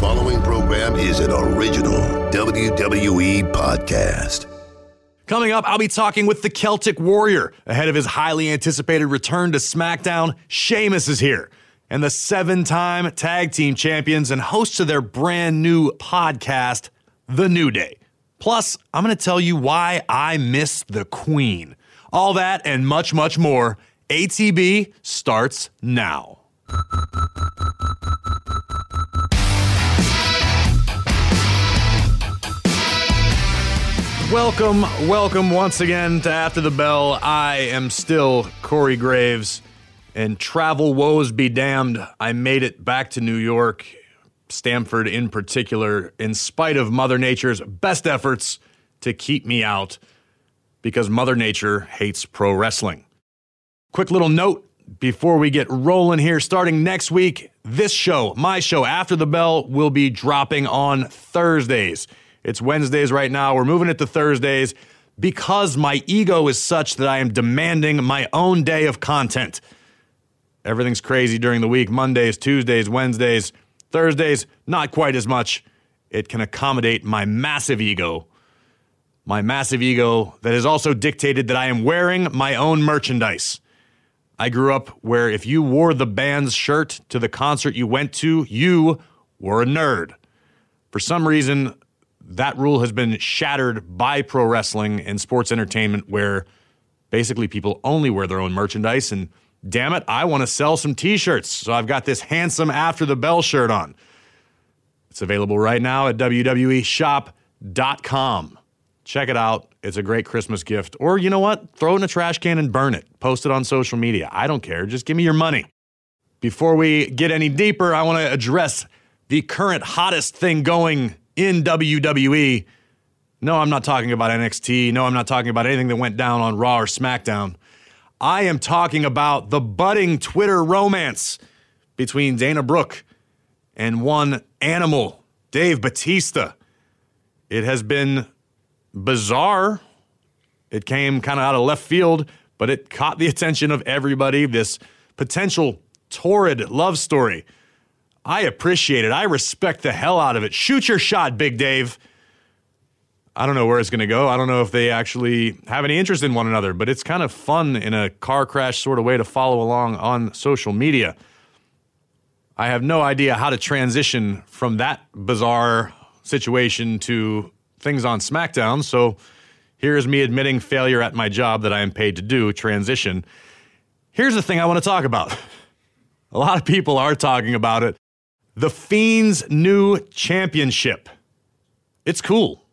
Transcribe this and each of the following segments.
following program is an original WWE podcast. Coming up, I'll be talking with the Celtic Warrior. Ahead of his highly anticipated return to SmackDown, Sheamus is here. And the seven time tag team champions and hosts of their brand new podcast, The New Day. Plus, I'm going to tell you why I miss the Queen. All that and much, much more. ATB starts now. Welcome, welcome once again to After the Bell. I am still Corey Graves, and travel woes be damned. I made it back to New York, Stamford in particular, in spite of Mother Nature's best efforts to keep me out because Mother Nature hates pro wrestling. Quick little note before we get rolling here, starting next week, this show, my show, After the Bell, will be dropping on Thursdays. It's Wednesdays right now. We're moving it to Thursdays because my ego is such that I am demanding my own day of content. Everything's crazy during the week Mondays, Tuesdays, Wednesdays, Thursdays, not quite as much. It can accommodate my massive ego. My massive ego that has also dictated that I am wearing my own merchandise. I grew up where if you wore the band's shirt to the concert you went to, you were a nerd. For some reason, that rule has been shattered by pro wrestling and sports entertainment, where basically people only wear their own merchandise. And damn it, I want to sell some t shirts. So I've got this handsome After the Bell shirt on. It's available right now at WWEshop.com. Check it out. It's a great Christmas gift. Or you know what? Throw it in a trash can and burn it. Post it on social media. I don't care. Just give me your money. Before we get any deeper, I want to address the current hottest thing going in WWE. No, I'm not talking about NXT. No, I'm not talking about anything that went down on Raw or SmackDown. I am talking about the budding Twitter romance between Dana Brooke and one animal, Dave Batista. It has been bizarre. It came kind of out of left field, but it caught the attention of everybody. This potential torrid love story I appreciate it. I respect the hell out of it. Shoot your shot, Big Dave. I don't know where it's going to go. I don't know if they actually have any interest in one another, but it's kind of fun in a car crash sort of way to follow along on social media. I have no idea how to transition from that bizarre situation to things on SmackDown. So here's me admitting failure at my job that I am paid to do transition. Here's the thing I want to talk about. A lot of people are talking about it. The Fiend's new championship. It's cool.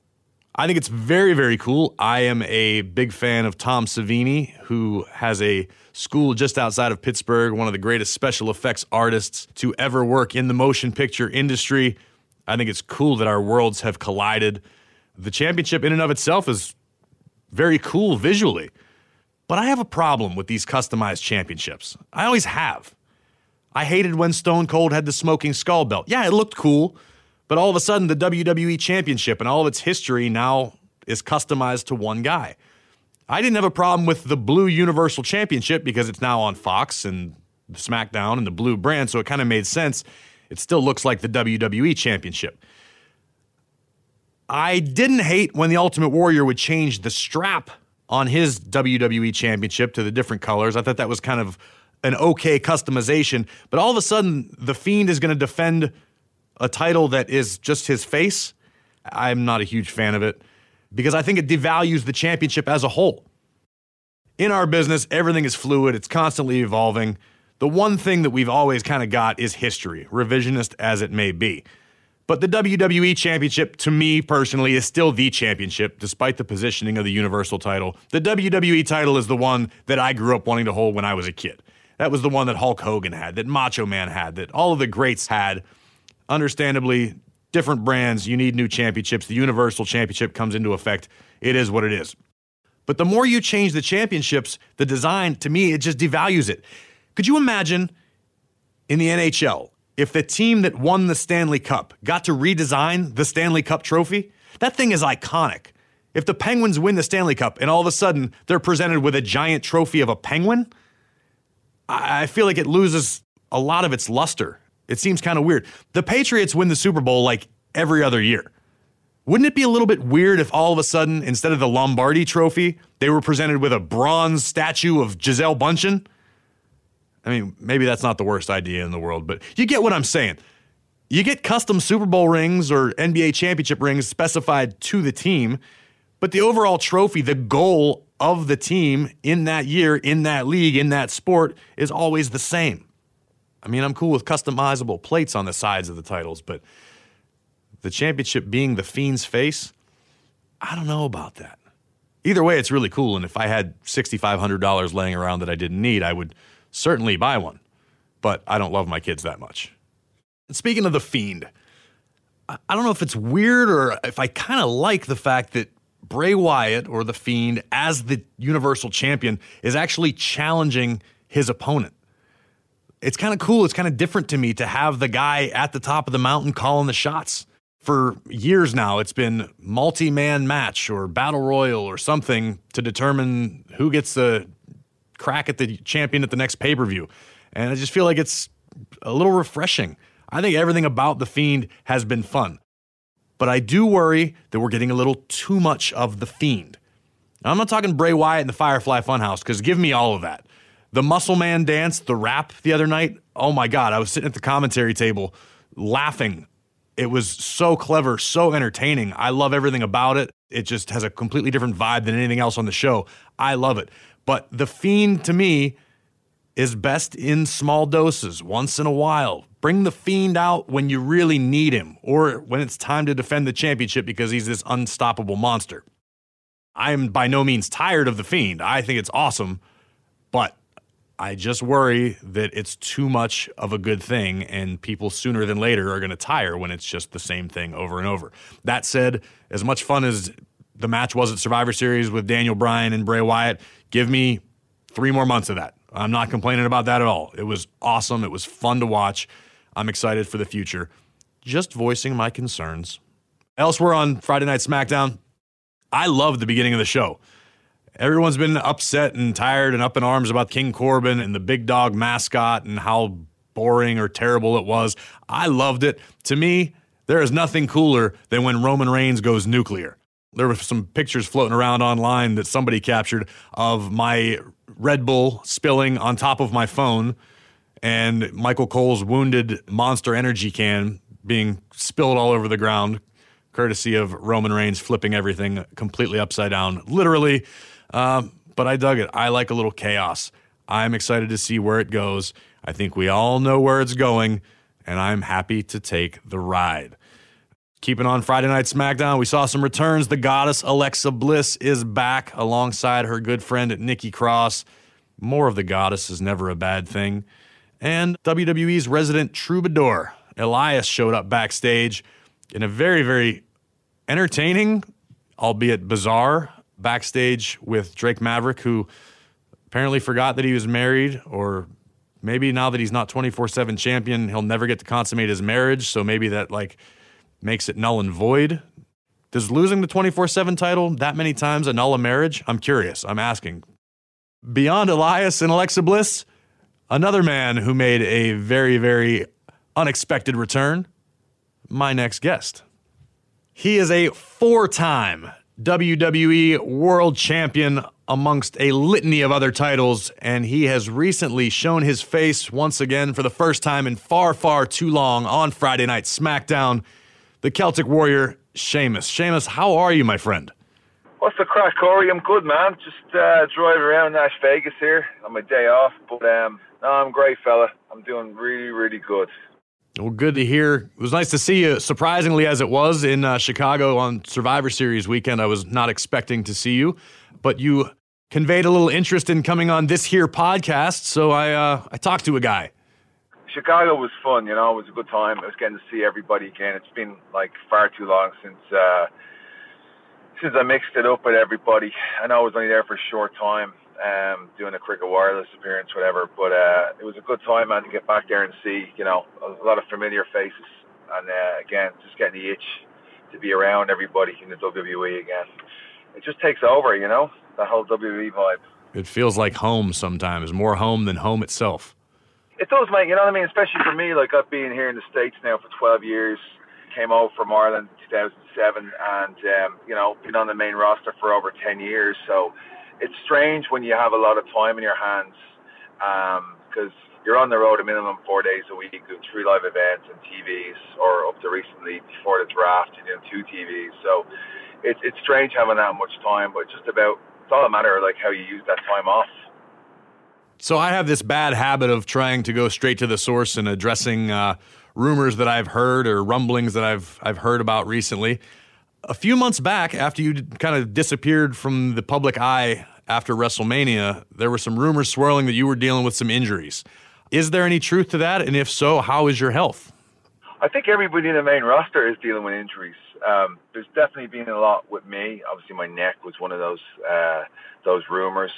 I think it's very, very cool. I am a big fan of Tom Savini, who has a school just outside of Pittsburgh, one of the greatest special effects artists to ever work in the motion picture industry. I think it's cool that our worlds have collided. The championship, in and of itself, is very cool visually. But I have a problem with these customized championships. I always have. I hated when Stone Cold had the smoking skull belt. Yeah, it looked cool, but all of a sudden the WWE Championship and all of its history now is customized to one guy. I didn't have a problem with the Blue Universal Championship because it's now on Fox and SmackDown and the Blue brand, so it kind of made sense. It still looks like the WWE Championship. I didn't hate when the Ultimate Warrior would change the strap on his WWE Championship to the different colors. I thought that was kind of an okay customization, but all of a sudden the Fiend is going to defend a title that is just his face. I'm not a huge fan of it because I think it devalues the championship as a whole. In our business, everything is fluid, it's constantly evolving. The one thing that we've always kind of got is history, revisionist as it may be. But the WWE Championship, to me personally, is still the championship, despite the positioning of the Universal title. The WWE title is the one that I grew up wanting to hold when I was a kid. That was the one that Hulk Hogan had, that Macho Man had, that all of the greats had. Understandably, different brands, you need new championships. The Universal Championship comes into effect. It is what it is. But the more you change the championships, the design, to me, it just devalues it. Could you imagine in the NHL if the team that won the Stanley Cup got to redesign the Stanley Cup trophy? That thing is iconic. If the Penguins win the Stanley Cup and all of a sudden they're presented with a giant trophy of a penguin, I feel like it loses a lot of its luster. It seems kind of weird. The Patriots win the Super Bowl like every other year. Wouldn't it be a little bit weird if all of a sudden, instead of the Lombardi trophy, they were presented with a bronze statue of Gisele Bundchen? I mean, maybe that's not the worst idea in the world, but you get what I'm saying. You get custom Super Bowl rings or NBA championship rings specified to the team, but the overall trophy, the goal of the team in that year, in that league, in that sport is always the same. I mean, I'm cool with customizable plates on the sides of the titles, but the championship being the Fiend's face, I don't know about that. Either way, it's really cool. And if I had $6,500 laying around that I didn't need, I would certainly buy one. But I don't love my kids that much. And speaking of the Fiend, I don't know if it's weird or if I kind of like the fact that Bray Wyatt or the Fiend, as the Universal Champion, is actually challenging his opponent. It's kind of cool. It's kind of different to me to have the guy at the top of the mountain calling the shots for years now, it's been multi man match or battle royal or something to determine who gets the crack at the champion at the next pay per view. And I just feel like it's a little refreshing. I think everything about The Fiend has been fun. But I do worry that we're getting a little too much of The Fiend. Now, I'm not talking Bray Wyatt and the Firefly Funhouse, because give me all of that. The Muscle Man dance, the rap the other night, oh my God, I was sitting at the commentary table laughing it was so clever, so entertaining. I love everything about it. It just has a completely different vibe than anything else on the show. I love it. But The Fiend to me is best in small doses, once in a while. Bring The Fiend out when you really need him or when it's time to defend the championship because he's this unstoppable monster. I am by no means tired of The Fiend. I think it's awesome, but I just worry that it's too much of a good thing, and people sooner than later are going to tire when it's just the same thing over and over. That said, as much fun as the match was at Survivor Series with Daniel Bryan and Bray Wyatt, give me three more months of that. I'm not complaining about that at all. It was awesome. It was fun to watch. I'm excited for the future. Just voicing my concerns. Elsewhere on Friday Night SmackDown, I loved the beginning of the show. Everyone's been upset and tired and up in arms about King Corbin and the big dog mascot and how boring or terrible it was. I loved it. To me, there is nothing cooler than when Roman Reigns goes nuclear. There were some pictures floating around online that somebody captured of my Red Bull spilling on top of my phone and Michael Cole's wounded monster energy can being spilled all over the ground, courtesy of Roman Reigns flipping everything completely upside down. Literally, um, but I dug it. I like a little chaos. I'm excited to see where it goes. I think we all know where it's going, and I'm happy to take the ride. Keeping on Friday Night SmackDown, we saw some returns. The goddess Alexa Bliss is back alongside her good friend Nikki Cross. More of the goddess is never a bad thing. And WWE's resident troubadour, Elias, showed up backstage in a very, very entertaining, albeit bizarre, backstage with Drake Maverick, who apparently forgot that he was married, or maybe now that he's not 24 7 champion, he'll never get to consummate his marriage. So maybe that like makes it null and void. Does losing the 24 7 title that many times annul a marriage? I'm curious. I'm asking. Beyond Elias and Alexa Bliss, another man who made a very, very unexpected return, my next guest. He is a four time WWE World Champion amongst a litany of other titles, and he has recently shown his face once again for the first time in far, far too long on Friday Night SmackDown. The Celtic Warrior, Sheamus. Sheamus, how are you, my friend? What's the crack, Corey? I'm good, man. Just uh, driving around Las Vegas here on my day off, but um, no, I'm great, fella. I'm doing really, really good. Well, good to hear. It was nice to see you, surprisingly as it was in uh, Chicago on Survivor Series weekend. I was not expecting to see you, but you conveyed a little interest in coming on this here podcast. So I uh, I talked to a guy. Chicago was fun, you know. It was a good time. I was getting to see everybody again. It's been like far too long since uh, since I mixed it up with everybody. I know I was only there for a short time um, doing a cricket wireless appearance, whatever. But uh, it was a good time, man, to get back there and see, you know, a lot of familiar faces. And uh, again, just getting the itch to be around everybody in the WWE again. It just takes over, you know, the whole WWE vibe. It feels like home sometimes, more home than home itself. It does, mate. You know what I mean? Especially for me, like I've been here in the States now for 12 years. Came over from Ireland in 2007 and, um, you know, been on the main roster for over 10 years. So it's strange when you have a lot of time in your hands because um, you're on the road a minimum four days a week, doing three live events and TVs, or up to recently before the draft, you're doing two TVs. So it's it's strange having that much time, but just about it's all a matter of like how you use that time off. So I have this bad habit of trying to go straight to the source and addressing uh, rumors that I've heard or rumblings that I've I've heard about recently. A few months back, after you kind of disappeared from the public eye after WrestleMania, there were some rumors swirling that you were dealing with some injuries. Is there any truth to that? And if so, how is your health? I think everybody in the main roster is dealing with injuries. Um, there's definitely been a lot with me. Obviously, my neck was one of those uh, those rumors.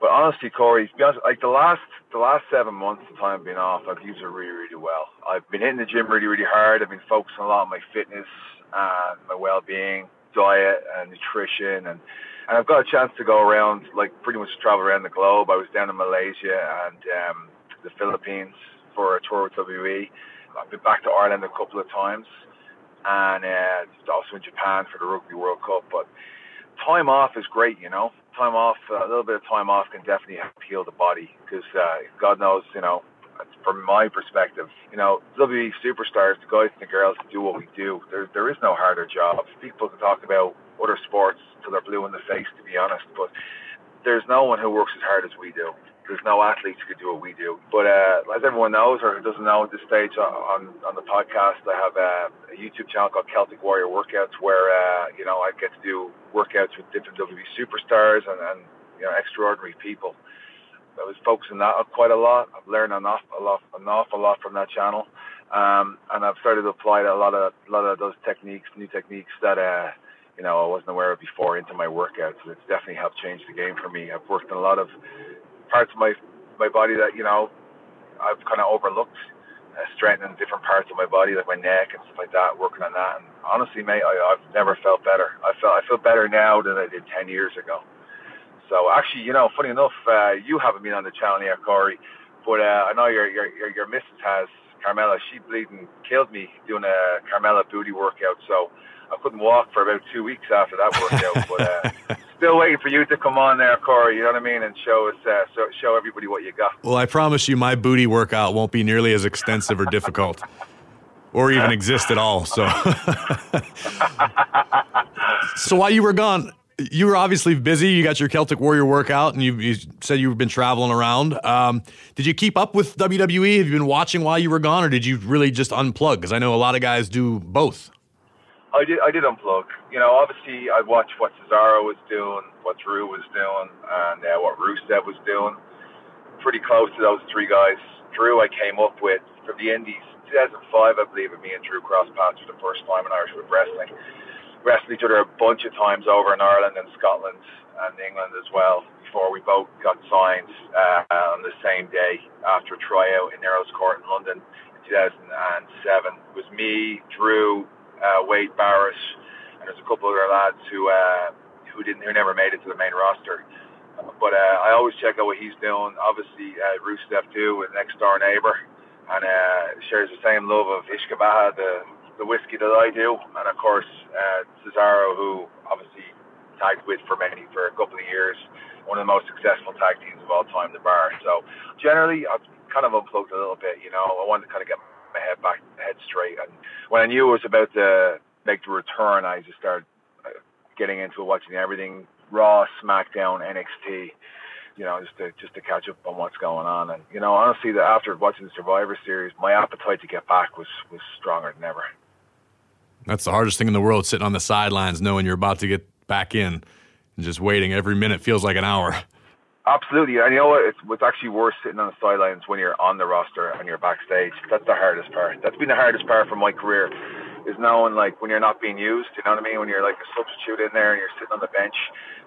But honestly, Corey, honest, like the last the last seven months, the time I've been off, I've used it really, really well. I've been hitting the gym really, really hard. I've been focusing a lot on my fitness and my well-being, diet and nutrition, and and I've got a chance to go around, like pretty much travel around the globe. I was down in Malaysia and um, the Philippines for a tour with WWE. I've been back to Ireland a couple of times, and uh, also in Japan for the Rugby World Cup. But time off is great, you know time off, a little bit of time off can definitely help heal the body because uh, God knows, you know, from my perspective, you know, WWE superstars, the guys and the girls do what we do. There, there is no harder job. People can talk about other sports till they're blue in the face, to be honest, but there's no one who works as hard as we do there's no athletes who could do what we do. But uh, as everyone knows, or doesn't know at this stage on on the podcast, I have a, a YouTube channel called Celtic Warrior Workouts, where uh, you know I get to do workouts with different WWE superstars and, and you know extraordinary people. I was focusing that quite a lot. I've learned an awful, a lot, an awful lot from that channel, um, and I've started to apply a lot of a lot of those techniques, new techniques that. Uh, you know, I wasn't aware of before into my workouts. And it's definitely helped change the game for me. I've worked in a lot of parts of my my body that you know I've kind of overlooked, uh, strengthening different parts of my body like my neck and stuff like that, working on that. And honestly, mate, I, I've never felt better. I feel I feel better now than I did ten years ago. So actually, you know, funny enough, uh, you haven't been on the channel yet, Corey, but uh, I know your your your, your missus has. Carmella, she bleeding killed me doing a Carmella booty workout. So I couldn't walk for about two weeks after that workout. but uh, still waiting for you to come on there, Corey. You know what I mean, and show us, uh, show, show everybody what you got. Well, I promise you, my booty workout won't be nearly as extensive or difficult, or even exist at all. So, so while you were gone. You were obviously busy. You got your Celtic Warrior workout, and you, you said you've been traveling around. Um, did you keep up with WWE? Have you been watching while you were gone, or did you really just unplug? Because I know a lot of guys do both. I did. I did unplug. You know, obviously, I watched what Cesaro was doing, what Drew was doing, and uh, what Rusev was doing. Pretty close to those three guys. Drew, I came up with from the Indies, 2005, I believe. Of me and Drew crossed paths for the first time in Irish wrestling. Wrestled each other a bunch of times over in Ireland and Scotland and England as well. Before we both got signed uh, on the same day after a tryout in Earl's Court in London in 2007. It was me, Drew, uh, Wade Barrett, and there's a couple other lads who uh, who didn't who never made it to the main roster. But uh, I always check out what he's doing. Obviously, uh, Rusev too, with next door neighbor, and uh, shares the same love of Ishkabaha, the the whiskey that I do, and of course uh, Cesaro, who obviously tagged with for many for a couple of years, one of the most successful tag teams of all time, the Bar. So generally, I've kind of unplugged a little bit. You know, I wanted to kind of get my head back, head straight. And when I knew it was about to make the return, I just started uh, getting into watching everything Raw, SmackDown, NXT. You know, just to just to catch up on what's going on. And you know, honestly, that after watching the Survivor Series, my appetite to get back was was stronger than ever. That's the hardest thing in the world, sitting on the sidelines, knowing you're about to get back in, and just waiting. Every minute feels like an hour. Absolutely, and you know what? It's what's actually worse sitting on the sidelines when you're on the roster and you're backstage. That's the hardest part. That's been the hardest part for my career, is knowing like when you're not being used. You know what I mean? When you're like a substitute in there and you're sitting on the bench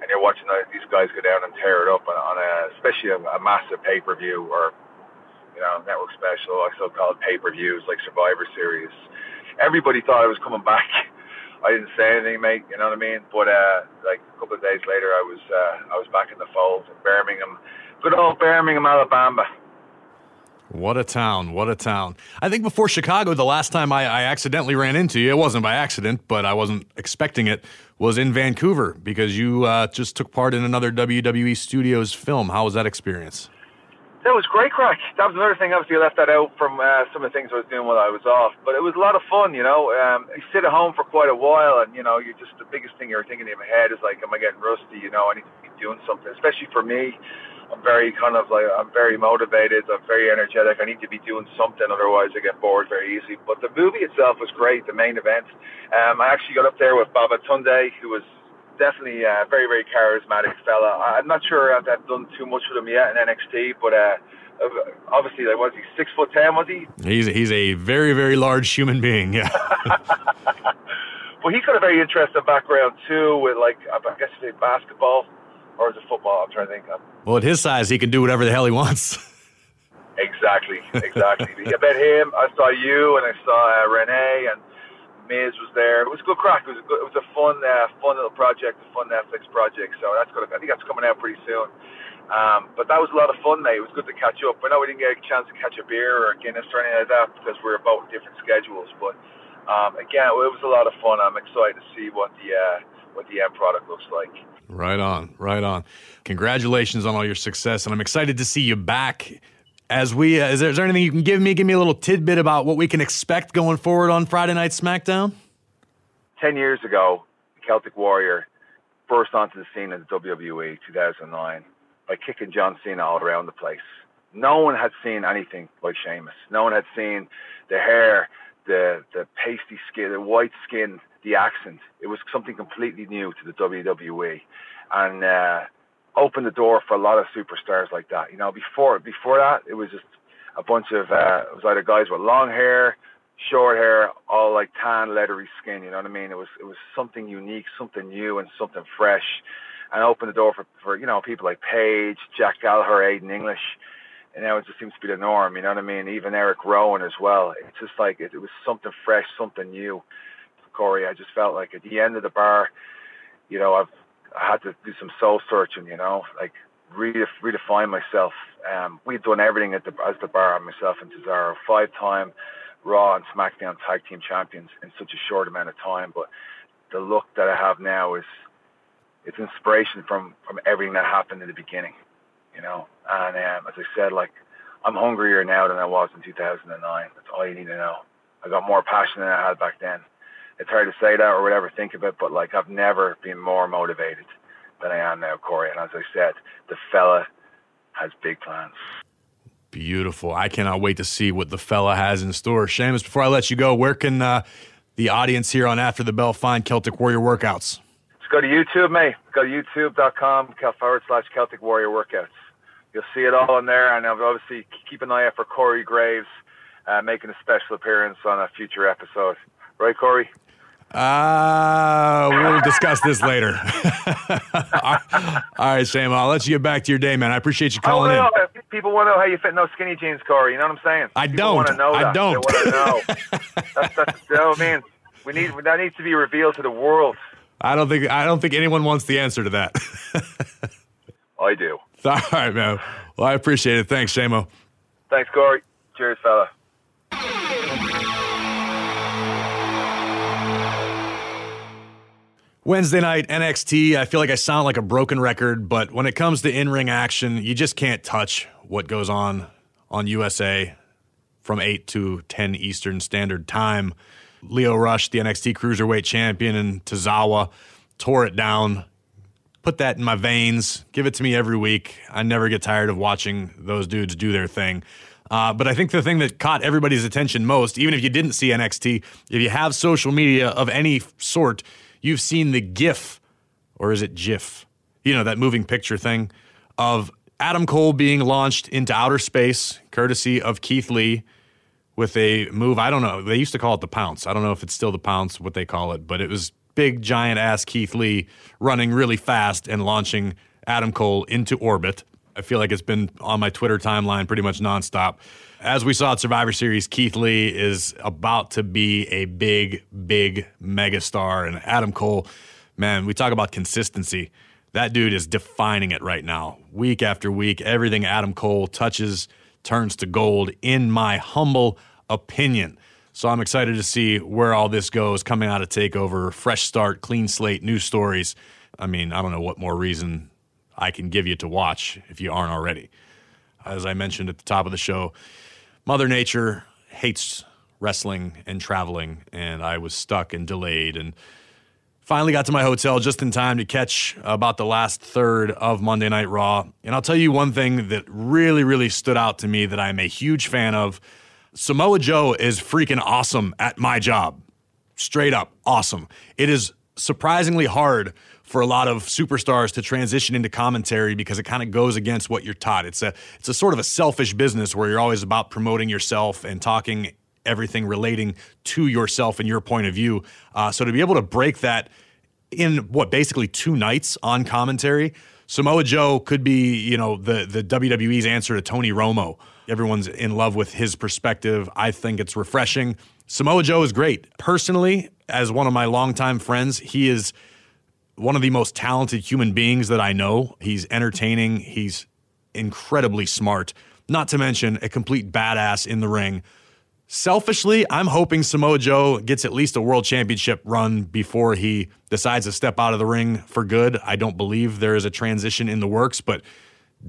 and you're watching these guys go down and tear it up on, on a, especially a, a massive pay per view or you know network special, I still call it pay per views like Survivor Series. Everybody thought I was coming back. I didn't say anything, mate. You know what I mean? But uh, like a couple of days later, I was uh, I was back in the fold in Birmingham, good old Birmingham, Alabama. What a town. What a town. I think before Chicago, the last time I, I, accidentally ran into you, it wasn't by accident, but I wasn't expecting it, was in Vancouver because you uh, just took part in another WWE Studios film. How was that experience? That was great crack. That was another thing. Obviously, I left that out from uh, some of the things I was doing while I was off. But it was a lot of fun, you know. Um, you sit at home for quite a while, and you know, you just the biggest thing you're thinking in your head is like, am I getting rusty? You know, I need to be doing something. Especially for me, I'm very kind of like I'm very motivated. I'm very energetic. I need to be doing something, otherwise I get bored very easily. But the movie itself was great. The main event. Um, I actually got up there with Babatunde, who was definitely a very, very charismatic fella. I'm not sure I've done too much with him yet in NXT, but uh, obviously, like, was he six foot ten? Was he? He's he's a very, very large human being. Yeah. well, he's got a very interesting background too, with like I guess say basketball or is it football? I'm trying to think. Of. Well, at his size, he can do whatever the hell he wants. exactly, exactly. I met him. I saw you, and I saw uh, Renee, and Miz was there. It was a good crack. It was a good, it was a fun, uh, fun little project, a fun Netflix project. So that's good. I think that's coming out pretty soon. Um, but that was a lot of fun, mate. It was good to catch up. I know we didn't get a chance to catch a beer or a Guinness or anything like that because we're both different schedules. But um, again, it was a lot of fun. I'm excited to see what the uh, what the end product looks like. Right on, right on. Congratulations on all your success, and I'm excited to see you back as we, uh, is, there, is there anything you can give me? Give me a little tidbit about what we can expect going forward on Friday Night SmackDown? 10 years ago, Celtic Warrior burst onto the scene in the WWE 2009 by kicking John Cena all around the place. No one had seen anything like Sheamus. No one had seen the hair, the the pasty skin, the white skin, the accent. It was something completely new to the WWE, and uh, opened the door for a lot of superstars like that. You know, before before that, it was just a bunch of uh, it was either guys with long hair, short hair, all like tan, leathery skin. You know what I mean? It was it was something unique, something new, and something fresh, and opened the door for for you know people like Paige, Jack Gallagher, Aiden English. And now it just seems to be the norm, you know what I mean? Even Eric Rowan as well. It's just like it, it was something fresh, something new. Corey, I just felt like at the end of the bar, you know, I've I had to do some soul searching, you know, like really redefine myself. Um, we'd done everything at the, as the bar, myself and Cesaro, five-time Raw and SmackDown Tag Team Champions in such a short amount of time. But the look that I have now is it's inspiration from from everything that happened in the beginning, you know. And um, as I said, like I'm hungrier now than I was in 2009. That's all you need to know. I got more passion than I had back then it's hard to say that or whatever, think of it, but like I've never been more motivated than I am now, Corey. And as I said, the fella has big plans. Beautiful. I cannot wait to see what the fella has in store. Sheamus, before I let you go, where can uh, the audience here on After the Bell find Celtic Warrior workouts? Just go to YouTube, mate. Go to youtube.com forward slash Celtic Warrior workouts. You'll see it all in there. And obviously, keep an eye out for Corey Graves uh, making a special appearance on a future episode. Right, Corey? Uh, we'll discuss this later. All right, Sam, I'll let you get back to your day, man. I appreciate you calling in. People want to know how you fit in those skinny jeans, Corey. You know what I'm saying? I People don't. Want to know I that. don't. They want to know. that's, that's, you know what I mean? We need that needs to be revealed to the world. I don't think I don't think anyone wants the answer to that. I do. All right, man. Well, I appreciate it. Thanks, Shamo. Thanks, Corey. Cheers, fella. Wednesday night NXT, I feel like I sound like a broken record, but when it comes to in ring action, you just can't touch what goes on on USA from 8 to 10 Eastern Standard Time. Lio Rush, the NXT Cruiserweight Champion, and Tozawa tore it down. Put that in my veins. Give it to me every week. I never get tired of watching those dudes do their thing. Uh, but I think the thing that caught everybody's attention most, even if you didn't see NXT, if you have social media of any sort, you've seen the GIF, or is it GIF? You know, that moving picture thing of Adam Cole being launched into outer space, courtesy of Keith Lee, with a move. I don't know. They used to call it the pounce. I don't know if it's still the pounce, what they call it, but it was big, giant ass Keith Lee running really fast and launching Adam Cole into orbit. I feel like it's been on my Twitter timeline pretty much nonstop. As we saw at Survivor Series, Keith Lee is about to be a big, big megastar. And Adam Cole, man, we talk about consistency. That dude is defining it right now. Week after week, everything Adam Cole touches turns to gold, in my humble opinion. So I'm excited to see where all this goes coming out of TakeOver. Fresh start, clean slate, new stories. I mean, I don't know what more reason I can give you to watch if you aren't already. As I mentioned at the top of the show, Mother Nature hates wrestling and traveling, and I was stuck and delayed and finally got to my hotel just in time to catch about the last third of Monday Night Raw. And I'll tell you one thing that really, really stood out to me that I'm a huge fan of Samoa Joe is freaking awesome at my job. Straight up awesome. It is surprisingly hard for a lot of superstars to transition into commentary because it kind of goes against what you're taught. It's a it's a sort of a selfish business where you're always about promoting yourself and talking everything relating to yourself and your point of view. Uh, so to be able to break that in what basically two nights on commentary, Samoa Joe could be you know the the WWE's answer to Tony Romo. Everyone's in love with his perspective. I think it's refreshing. Samoa Joe is great. Personally, as one of my longtime friends, he is one of the most talented human beings that I know. He's entertaining, he's incredibly smart, not to mention a complete badass in the ring. Selfishly, I'm hoping Samoa Joe gets at least a world championship run before he decides to step out of the ring for good. I don't believe there is a transition in the works, but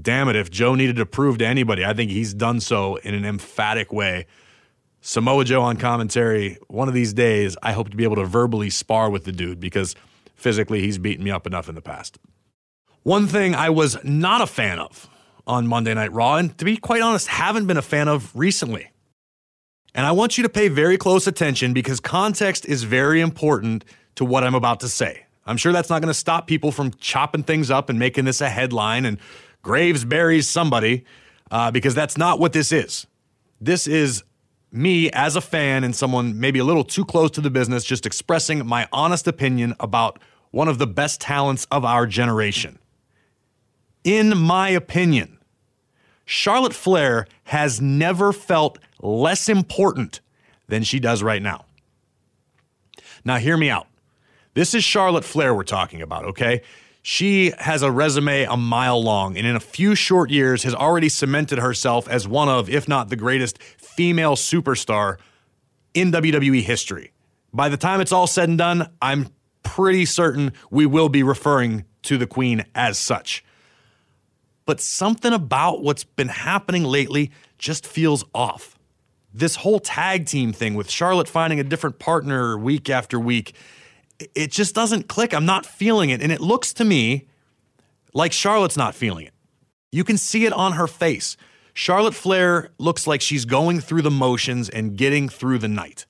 damn it, if Joe needed to prove to anybody, I think he's done so in an emphatic way. Samoa Joe on commentary, one of these days, I hope to be able to verbally spar with the dude because physically he's beaten me up enough in the past. One thing I was not a fan of on Monday Night Raw, and to be quite honest, haven't been a fan of recently. And I want you to pay very close attention because context is very important to what I'm about to say. I'm sure that's not going to stop people from chopping things up and making this a headline and Graves buries somebody, uh, because that's not what this is. This is me as a fan and someone maybe a little too close to the business just expressing my honest opinion about one of the best talents of our generation. In my opinion, Charlotte Flair has never felt less important than she does right now. Now, hear me out. This is Charlotte Flair we're talking about, okay? She has a resume a mile long, and in a few short years has already cemented herself as one of, if not the greatest, female superstar in WWE history. By the time it's all said and done, I'm pretty certain we will be referring to the Queen as such. But something about what's been happening lately just feels off. This whole tag team thing with Charlotte finding a different partner week after week it just doesn't click. I'm not feeling it. And it looks to me like Charlotte's not feeling it. You can see it on her face. Charlotte Flair looks like she's going through the motions and getting through the night.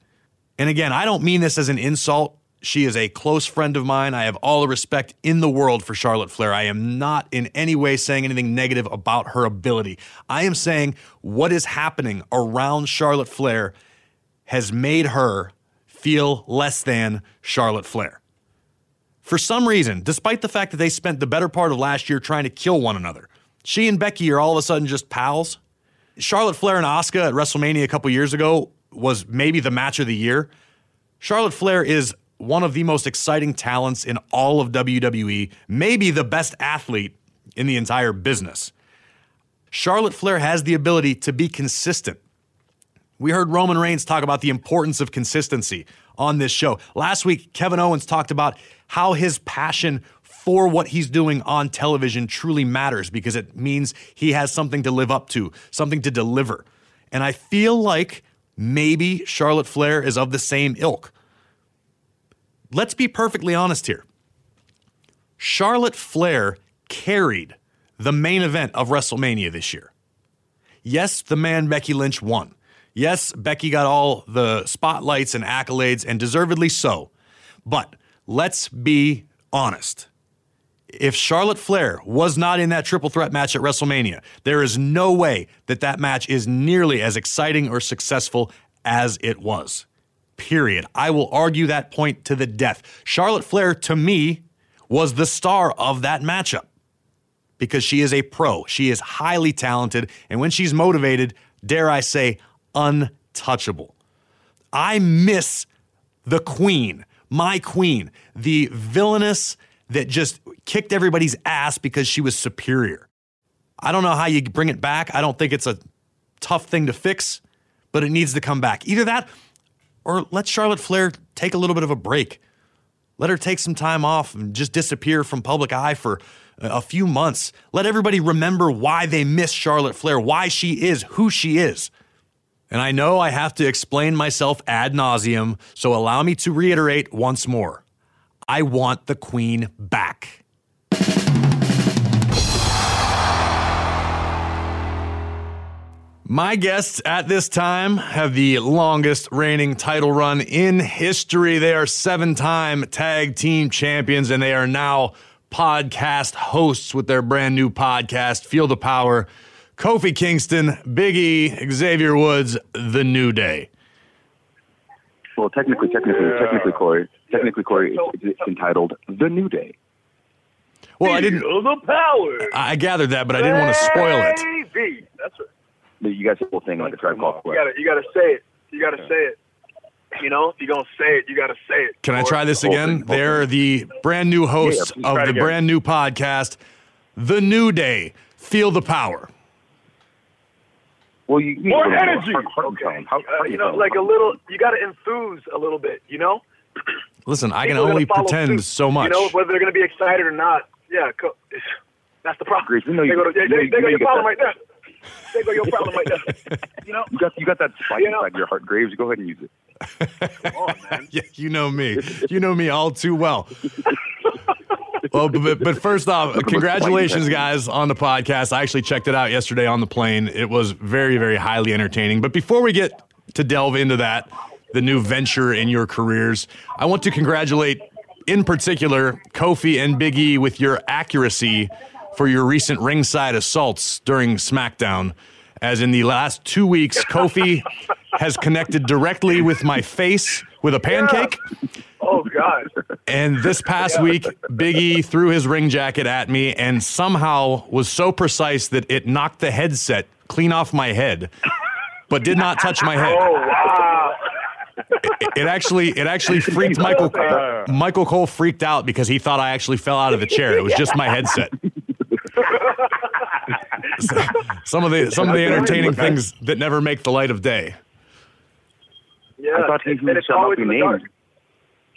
And again, I don't mean this as an insult. She is a close friend of mine. I have all the respect in the world for Charlotte Flair. I am not in any way saying anything negative about her ability. I am saying what is happening around Charlotte Flair has made her feel less than Charlotte Flair. For some reason, despite the fact that they spent the better part of last year trying to kill one another, she and Becky are all of a sudden just pals. Charlotte Flair and Asuka at WrestleMania a couple years ago was maybe the match of the year. Charlotte Flair is one of the most exciting talents in all of WWE, maybe the best athlete in the entire business. Charlotte Flair has the ability to be consistent. We heard Roman Reigns talk about the importance of consistency on this show. Last week, Kevin Owens talked about how his passion for what he's doing on television truly matters because it means he has something to live up to, something to deliver. And I feel like maybe Charlotte Flair is of the same ilk. Let's be perfectly honest here. Charlotte Flair carried the main event of WrestleMania this year. Yes, the man Becky Lynch won. Yes, Becky got all the spotlights and accolades, and deservedly so. But let's be honest. If Charlotte Flair was not in that triple threat match at WrestleMania, there is no way that that match is nearly as exciting or successful as it was. Period. I will argue that point to the death. Charlotte Flair, to me, was the star of that matchup because she is a pro. She is highly talented. And when she's motivated, dare I say, untouchable. I miss the queen, my queen, the villainous that just kicked everybody's ass because she was superior. I don't know how you bring it back. I don't think it's a tough thing to fix, but it needs to come back. Either that or let Charlotte Flair take a little bit of a break. Let her take some time off and just disappear from public eye for a few months. Let everybody remember why they miss Charlotte Flair, why she is who she is. And I know I have to explain myself ad nauseum, so allow me to reiterate once more. I want the Queen back. My guests at this time have the longest reigning title run in history. They are seven time tag team champions and they are now podcast hosts with their brand new podcast, Feel the Power. Kofi Kingston, Biggie, Xavier Woods, The New Day. Well, technically, technically, yeah. technically, Corey, technically, Corey, it's, it's, entitled The New Day. Well, I didn't. Feel the power. I gathered that, but I didn't want to spoil it. That's right. You guys the whole thing like a tribe called You gotta, you gotta say it. You gotta yeah. say it. You know, if you're gonna say it, you gotta say it. Can I try this again? They're the brand new hosts yeah, of the brand new podcast, The New Day. Feel the power. Well, you need more energy. Heart, heart okay. How, how uh, you know, like a little. You got to enthuse a little bit. You know. Listen, I can only pretend suit, so much. You know, whether they're going to be excited or not. Yeah, that's the problem. Greece, you know, they go to, they, you, they, they got your problem right there. They go your problem right there. You know. You got you got that spike you know? inside your heart, Graves. Go ahead and use it. Come on, man. yeah, you know me. You know me all too well. Well, but, but first off, congratulations, guys, on the podcast. I actually checked it out yesterday on the plane. It was very, very highly entertaining. But before we get to delve into that, the new venture in your careers, I want to congratulate, in particular, Kofi and Biggie with your accuracy for your recent ringside assaults during SmackDown. As in the last two weeks, Kofi has connected directly with my face with a pancake. Yeah. Oh God! And this past yeah. week, Biggie threw his ring jacket at me and somehow was so precise that it knocked the headset clean off my head, but did not touch my head. Oh wow! It, it actually, it actually freaked Michael. Michael Cole freaked out because he thought I actually fell out of the chair. It was just my headset. some of the some of the entertaining things that never make the light of day. Yeah, I thought he who shall not be named.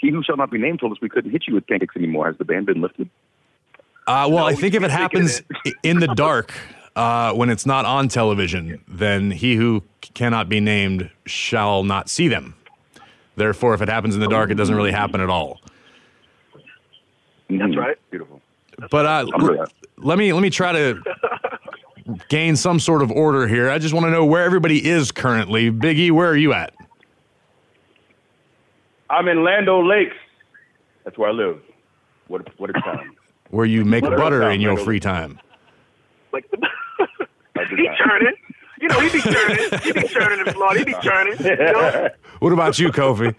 He who shall not be named told us we couldn't hit you with pancakes anymore. Has the ban been lifted? Uh, well, no, I think if it happens in the dark uh, when it's not on television, then he who cannot be named shall not see them. Therefore, if it happens in the dark, it doesn't really happen at all. That's right. Beautiful. But uh, l- let me let me try to gain some sort of order here. I just want to know where everybody is currently. Biggie, where are you at? I'm in Land O' Lakes. That's where I live. What a, what a town. Where you make what butter in your free time. Like the, he churning. You know, he be churning. He be churning in Florida. He be churning. You know? What about you, Kofi?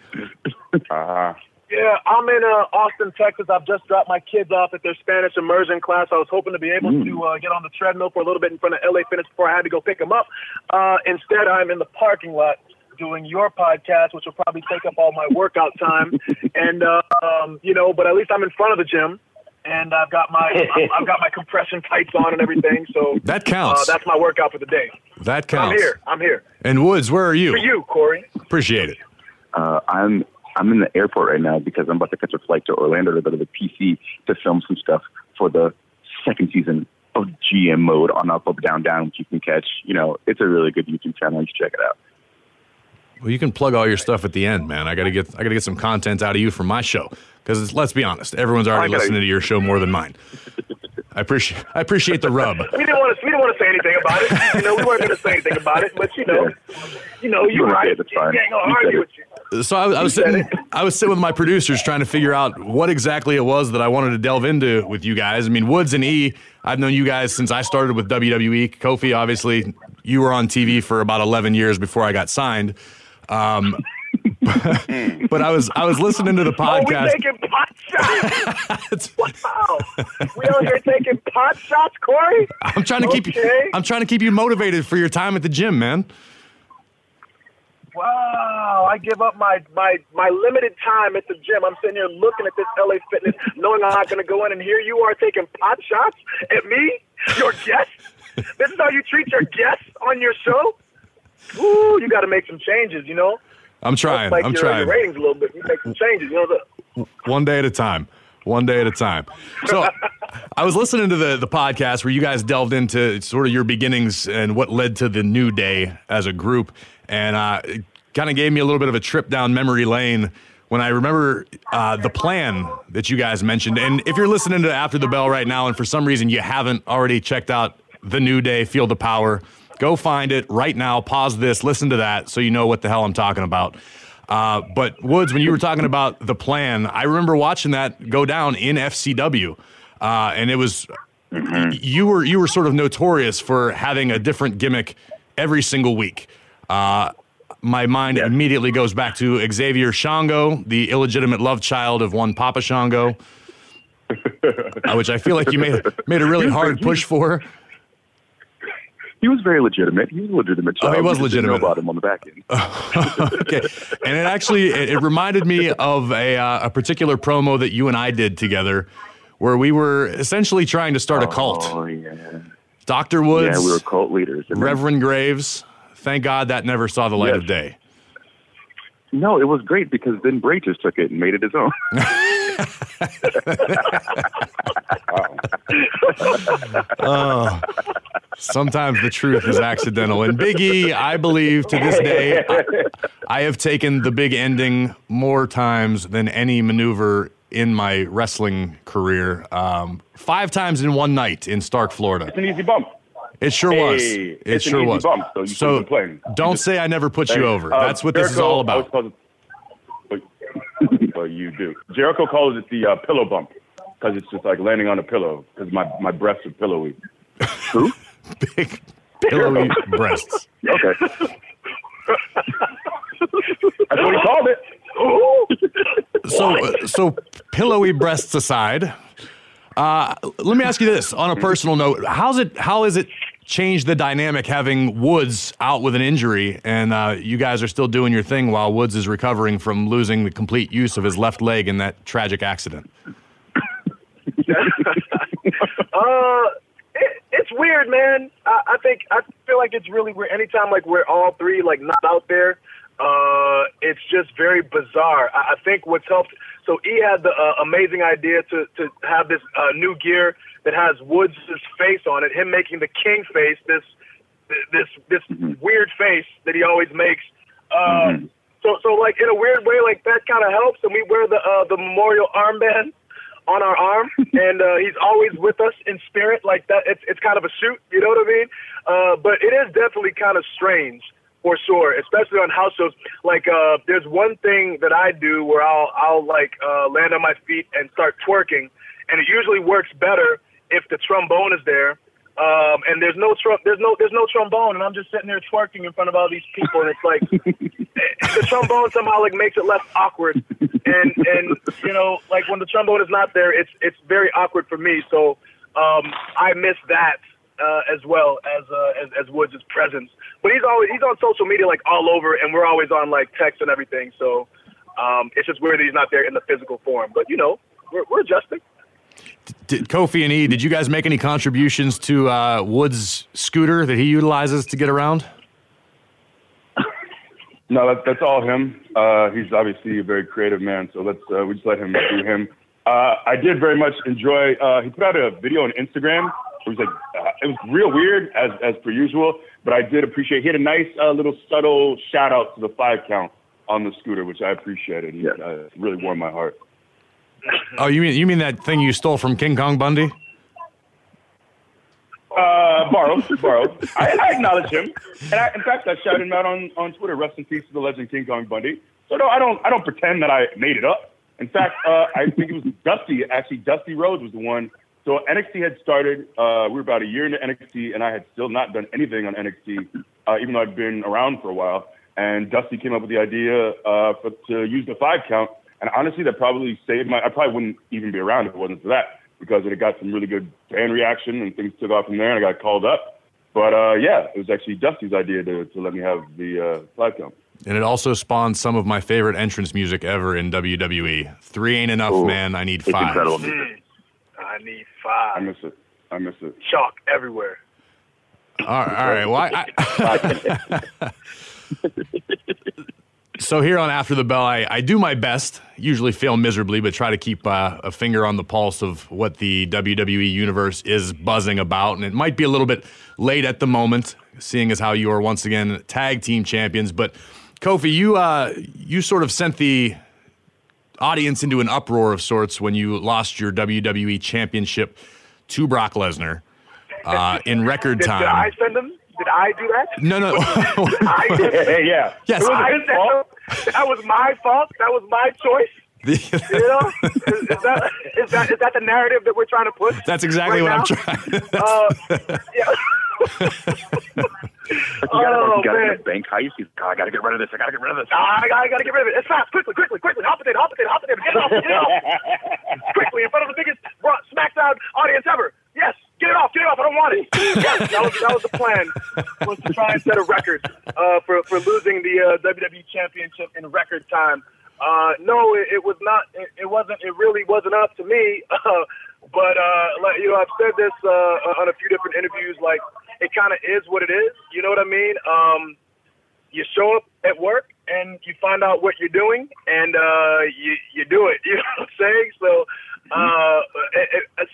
Uh-huh. Yeah, I'm in uh, Austin, Texas. I've just dropped my kids off at their Spanish immersion class. I was hoping to be able mm. to uh, get on the treadmill for a little bit in front of LA Fitness before I had to go pick them up. Uh, instead, I'm in the parking lot doing your podcast, which will probably take up all my workout time. and uh, um, you know, but at least I'm in front of the gym, and I've got my I've got my compression tights on and everything. So that counts. Uh, that's my workout for the day. That counts. I'm here. I'm here. And Woods, where are you? For you, Corey. Appreciate it. Uh, I'm I'm in the airport right now because I'm about to catch a flight to Orlando to go to the PC to film some stuff for the second season of GM mode on Up Up Down Down, which you can catch. You know, it's a really good YouTube channel. You should check it out. Well, you can plug all your stuff at the end, man. I gotta get I gotta get some content out of you for my show because let's be honest, everyone's already listening to your show more than mine. I appreciate I appreciate the rub. we didn't want to we didn't want to say anything about it. You know, we weren't going to say anything about it, but you know, you know, you're right. That's fine. Yeah, ain't gonna argue with you. So I, I was sitting I was sitting with my producers trying to figure out what exactly it was that I wanted to delve into with you guys. I mean, Woods and E, I've known you guys since I started with WWE. Kofi, obviously, you were on TV for about 11 years before I got signed. Um, but, I was I was listening to the podcast. Oh, we taking pot shots. wow, we out here taking pot shots, Corey. I'm trying to okay. keep you. I'm trying to keep you motivated for your time at the gym, man. Wow, I give up my, my, my limited time at the gym. I'm sitting here looking at this LA Fitness, knowing I'm not going to go in, and here you are taking pot shots at me, your guest. this is how you treat your guests on your show. Ooh, you got to make some changes. You know, I'm trying. Spike I'm your, trying. your ratings a little bit. You make some changes. You know, the, One day at a time. One day at a time. So I was listening to the, the podcast where you guys delved into sort of your beginnings and what led to the new day as a group. And uh, it kind of gave me a little bit of a trip down memory lane when I remember uh, the plan that you guys mentioned. And if you're listening to After the Bell right now and for some reason you haven't already checked out the new day, Feel the Power, go find it right now. Pause this, listen to that so you know what the hell I'm talking about. Uh, but Woods, when you were talking about the plan, I remember watching that go down in FCW, uh, and it was you were you were sort of notorious for having a different gimmick every single week. Uh, my mind immediately goes back to Xavier Shango, the illegitimate love child of one Papa Shango, uh, which I feel like you made made a really hard push for. He was very legitimate. He was a legitimate Oh, he was We just didn't know legitimate. about him on the back end. okay, and it actually it, it reminded me of a uh, a particular promo that you and I did together, where we were essentially trying to start a cult. Oh yeah, Doctor Woods, yeah. We were cult leaders. And then- Reverend Graves. Thank God that never saw the light Yes. of day. No, it was great because then Bray just took it and made it his own. Oh, sometimes the truth is accidental. And Biggie, I believe to this day, I, I have taken the big ending more times than any maneuver in my wrestling career. Um, five times in one night in Starke, Florida. It's an easy bump. It sure was. It it's an sure easy was. bump, so you couldn't don't say I never put you over. uh, That's what this is all about. calls it- but, but you do. Jericho calls it the uh, pillow bump because it's just like landing on a pillow because my, my breasts are pillowy. Who? Big pillowy breasts. Okay. That's what he called it. So, so pillowy breasts aside, uh, let me ask you this: on a personal note, how's it? How has it changed the dynamic having Woods out with an injury, and uh, you guys are still doing your thing while Woods is recovering from losing the complete use of his left leg in that tragic accident? Uh, it, it's weird, man. I, I think I feel like it's really weird. Anytime like we're all three like not out there, uh, it's just very bizarre. I, I think what's helped. So E had the uh, amazing idea to to have this uh, new gear that has Woods' face on it. Him making the king face, this this this weird face that he always makes. Uh, So so like in a weird way, like that kind of helps. And we wear the uh, the memorial armband on our arm, and uh, he's always with us in spirit. Like that, it's it's kind of a suit, you know what I mean? Uh, but it is definitely kind of strange for sure, especially on house shows. Like uh, there's one thing that I do where I'll I'll like uh, land on my feet and start twerking, and it usually works better if the trombone is there. Um, and there's no trum- there's no there's no trombone, and I'm just sitting there twerking in front of all these people, and it's like the trombone somehow like makes it less awkward and and you know like when the trombone is not there it's it's very awkward for me so um i miss that uh as well as uh as, as woods' presence but he's always he's on social media like all over and we're always on like text and everything so um it's just weird that he's not there in the physical form but you know we're, we're adjusting Did Kofi and E, did you guys make any contributions to uh, Woods' scooter that he utilizes to get around? No, that, that's all him. Uh, he's obviously a very creative man, so let's uh, we just let him do him. Uh, I did very much enjoy. Uh, he put out a video on Instagram. It was like uh, it was real weird as as per usual, but I did appreciate. He had a nice uh, little subtle shout out to the five count on the scooter, which I appreciated. He, Yeah. uh, really warmed my heart. Oh, you mean you mean that thing you stole from King Kong Bundy? Uh, borrowed, borrowed. I, I acknowledge him, and I, in fact, I shouted him out on, on Twitter. Rest in peace to the legend King Kong Bundy. So no, I don't I don't pretend that I made it up. In fact, uh, I think it was Dusty. Actually, Dusty Rhodes was the one. So NXT had started. Uh, we were about a year into NXT, and I had still not done anything on NXT, uh, even though I'd been around for a while. And Dusty came up with the idea uh, for, to use the five count. And honestly, that probably saved my. I probably wouldn't even be around if it wasn't for that because it got some really good fan reaction and things took off from there. And I got called up. But uh, yeah, it was actually Dusty's idea to, to let me have the uh, five count. And it also spawned some of my favorite entrance music ever in WWE. Three ain't enough, Ooh, man. I need five. incredible. I need five. I miss it. I miss it. chalk everywhere All right. All right. Well, I, I so here on After the Bell, I, I do my best, usually fail miserably, but try to keep uh, a finger on the pulse of what the WWE universe is buzzing about. And it might be a little bit late at the moment, seeing as how you are once again tag team champions. But Kofi, you uh, you sort of sent the audience into an uproar of sorts when you lost your WWE championship to Brock Lesnar uh, in record Did, time. did I send them? Did I do that? No, no. I did that. Hey, yeah. Yes. Was I fault. that, that was my fault. That was my choice. You know, is, is that is that is that the narrative that we're trying to push? that's exactly right what I'm trying. Uh, yeah. You gotta, Oh, you gotta man. get a bank heist. He's, "God, I gotta get rid of this. I gotta get rid of this. I, I gotta get rid of it. It's fast, quickly, quickly, quickly. Hop it in, hop it in, hop it in. Get it off, get it off. quickly, in front of the biggest SmackDown audience ever. Yes, get it off, get it off. I don't want it. Yes, that was that was the plan. Was to try and set a record uh, for for losing the uh, WWE Championship in record time. Uh, no, it, it was not. It, it wasn't. It really wasn't up to me. Uh, but uh, like, you know, I've said this uh, on a few different interviews. Like, it kind of is what it is. You know what I mean? Um, you show up at work and you find out what you're doing and uh you you do it you know what i'm saying so uh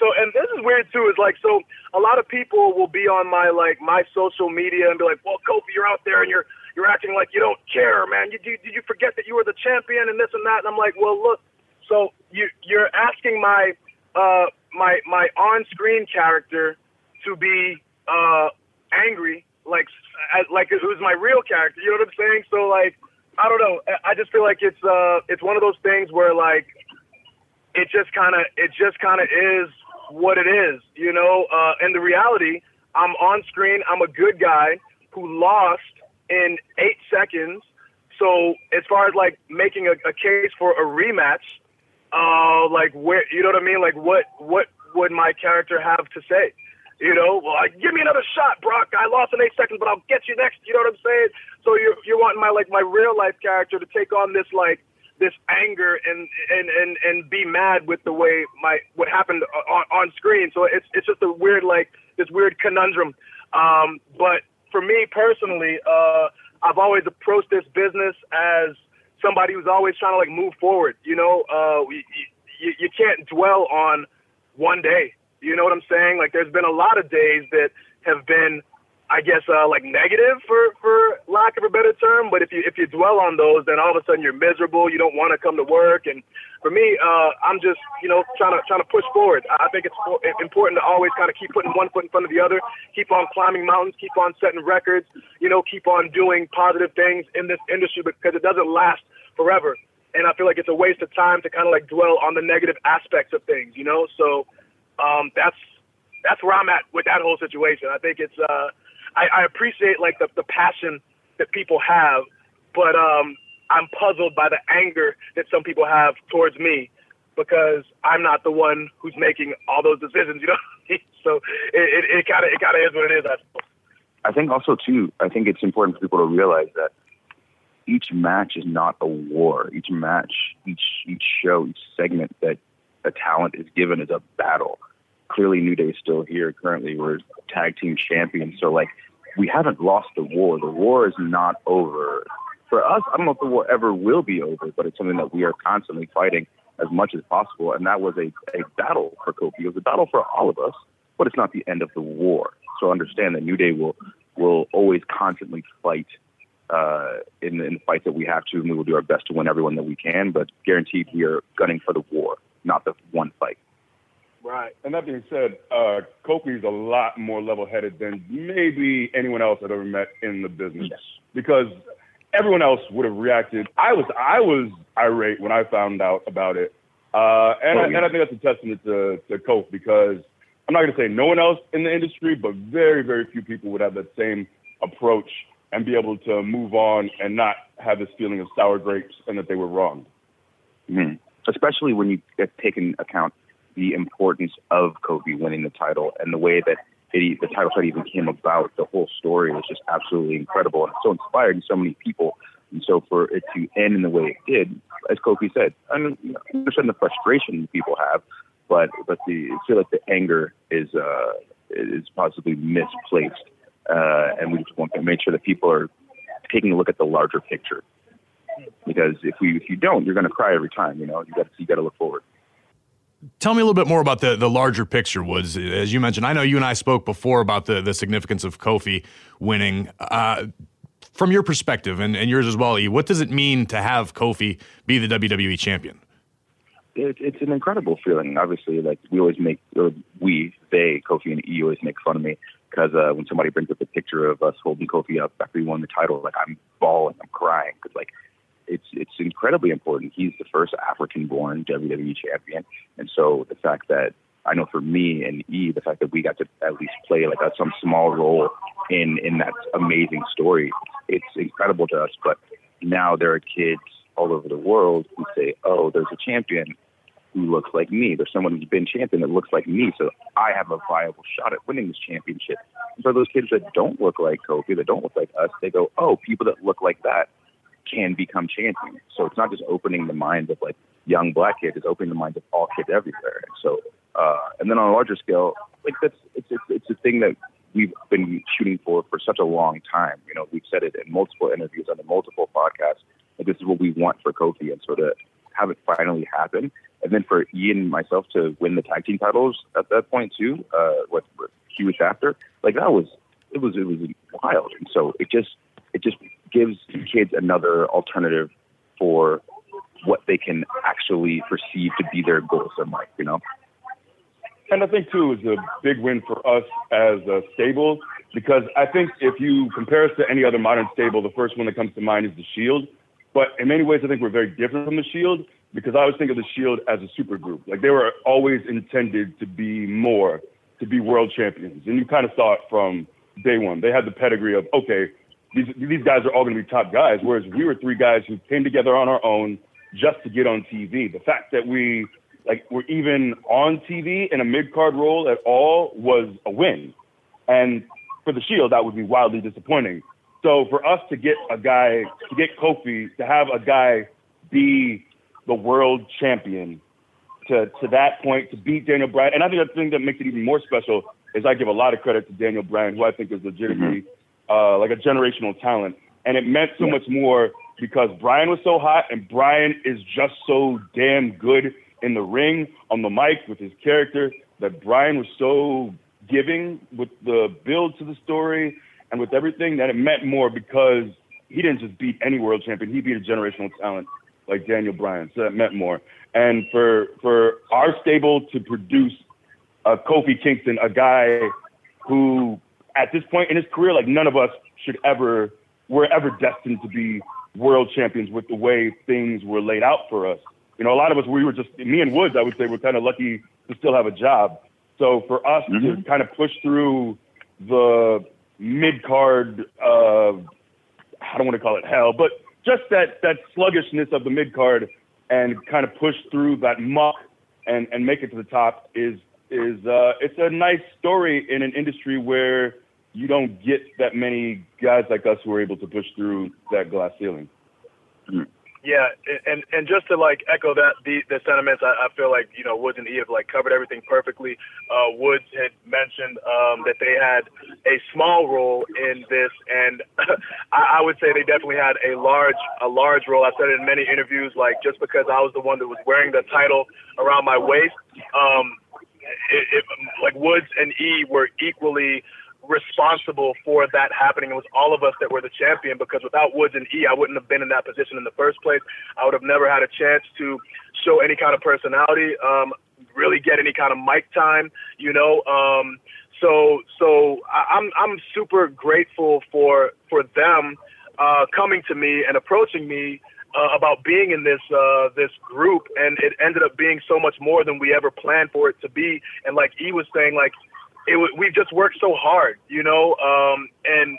so and this is weird too is like so a lot of people will be on my like my social media and be like well kofi you're out there and you're you're acting like you don't care man. You did you forget that you were the champion and this and that? And i'm like well look so you you're asking my uh my my on-screen character to be uh angry like like was my real character you know what i'm saying? So like i don't know. I just feel like it's uh it's one of those things where like it just kind of it just kind of is what it is you know uh and the reality i'm on screen i'm a good guy who lost in eight seconds so as far as like making a, a case for a rematch uh like where you know what i mean like what what would my character have to say you know, well, like, give me another shot, Brock. I lost in eight seconds, but I'll get you next. You know what I'm saying? So you're you're wanting my like my real life character to take on this like this anger and and and and be mad with the way my what happened on, on screen. So it's it's just a weird like this weird conundrum. Um, but for me personally, uh, I've always approached this business as somebody who's always trying to like move forward. You know, uh, you, you, you can't dwell on one day. You know what I'm saying? Like, there's been a lot of days that have been, I guess, uh, like negative for for lack of a better term. But if you if you dwell on those, then all of a sudden you're miserable. You don't want to come to work. And for me, uh, I'm just you know trying to trying to push forward. I think it's important to always kind of keep putting one foot in front of the other. Keep on climbing mountains. Keep on setting records. You know, keep on doing positive things in this industry because it doesn't last forever. And I feel like it's a waste of time to kind of like dwell on the negative aspects of things. You know, so um, that's that's where I'm at with that whole situation. I think it's uh, I, I appreciate like the, the passion that people have, but um, I'm puzzled by the anger that some people have towards me because I'm not the one who's making all those decisions. You know, so it it kind of it kind of is what it is. I suppose. I think also too, I think it's important for people to realize that each match is not a war. Each match, each each show, each segment that a talent is given is a battle. Clearly, New Day is still here. Currently, we're tag team champions. So, like, we haven't lost the war. The war is not over. For us, I don't know if the war ever will be over, but it's something that we are constantly fighting as much as possible. And that was a, a battle for Kofi. It was a battle for all of us, but it's not the end of the war. So understand that New Day will will always constantly fight uh, in, in the fights that we have to, and we will do our best to win everyone that we can. But guaranteed, we are gunning for the war, not the one fight. Right. And that being said, uh, Kofi's a lot more level-headed than maybe anyone else I've ever met in the business. Yes. Because everyone else would have reacted. I was I was irate when I found out about it, uh, and, Oh, I, yeah. and I think that's a testament to to Kofi because I'm not going to say no one else in the industry, but very very few people would have that same approach and be able to move on and not have this feeling of sour grapes and that they were wronged. Mhm. Especially when you get- take into account the importance of Kofi winning the title and the way that it, the title fight even came about. The whole story was just absolutely incredible and so inspiring so many people. And so for it to end in the way it did, as Kofi said, I I understand the frustration people have, but but the I feel like the anger is uh, is possibly misplaced uh, and we just want to make sure that people are taking a look at the larger picture. Because if we if you don't, you're going to cry every time. You know, you got you got to look forward. Tell me a little bit more about the, the larger picture, Woods. As you mentioned, I know you and I spoke before about the, the significance of Kofi winning. Uh, from your perspective and, and yours as well, E, what does it mean to have Kofi be the WWE champion? It, it's an incredible feeling. Obviously, like we always make, or we, they, Kofi and E always make fun of me because uh, when somebody brings up a picture of us holding Kofi up after he won the title, like I'm bawling, I'm crying because like it's it's incredibly important. He's the first African-born WWE champion, and so the fact that I know for me and E, the fact that we got to at least play like a, some small role in in that amazing story, it's incredible to us. But now there are kids all over the world who say, "Oh, there's a champion who looks like me. There's someone who's been champion that looks like me, so I have a viable shot at winning this championship." And for those kids that don't look like Kofi, that don't look like us, they go, "Oh, people that look like that can become champions." So it's not just opening the minds of like young black kids; it's opening the minds of all kids everywhere. So, uh, and then on a larger scale, like that's it's it's, it's a thing that we've been shooting for for such a long time. You know, we've said it in multiple interviews on multiple podcasts. Like this is what we want for Kofi, and so to have it finally happen, and then for Ian and myself to win the tag team titles at that point too, uh, what, what few weeks after, like that was it was it was wild, and so it just it just gives kids another alternative for what they can actually perceive to be their goals in life, you know. And I think too is a big win for us as a stable because I think if you compare us to any other modern stable, the first one that comes to mind is the Shield. But in many ways, I think we're very different from the Shield because I always think of the Shield as a super group. Like they were always intended to be more, to be world champions, and you kind of saw it from day one. They had the pedigree of okay, these these guys are all going to be top guys, whereas we were three guys who came together on our own just to get on TV. The fact that we like we're even on TV in a mid card role at all was a win. And for the Shield, that would be wildly disappointing. So for us to get a guy, to get Kofi, to have a guy be the world champion to, to that point, to beat Daniel Bryan. And I think the thing that makes it even more special is I give a lot of credit to Daniel Bryan, who I think is legitimately uh, like a generational talent. And it meant so much more because Bryan was so hot and Bryan is just so damn good in the ring, on the mic, with his character, that Bryan was so giving with the build to the story and with everything that it meant more because he didn't just beat any world champion, he beat a generational talent like Daniel Bryan. So that meant more. And for for our stable to produce a Kofi Kingston, a guy who at this point in his career, like none of us should ever were ever destined to be world champions with the way things were laid out for us. You know, a lot of us, we were just, me and Woods, I would say, we're kind of lucky to still have a job. So for us mm-hmm. to kind of push through the mid card, uh, I don't want to call it hell, but just that, that sluggishness of the mid card and kind of push through that muck and, and make it to the top is, is, uh, it's a nice story in an industry where you don't get that many guys like us who are able to push through that glass ceiling. Mm-hmm. Yeah, and and just to like echo that the the sentiments, I, I feel like you know Woods and E have like covered everything perfectly. Uh, Woods had mentioned um, that they had a small role in this, and I, I would say they definitely had a large a large role. I said it in many interviews, like just because I was the one that was wearing the title around my waist, um, it, it, like Woods and E were equally responsible for that happening. It was all of us that were the champion because without Woods and E, I wouldn't have been in that position in the first place. I would have never had a chance to show any kind of personality, um, really get any kind of mic time, you know. Um, so so I'm I'm super grateful for for them uh, coming to me and approaching me. Uh, about being in this uh, this group, and it ended up being so much more than we ever planned for it to be. And like E was saying, like it we've just worked so hard, you know, um, and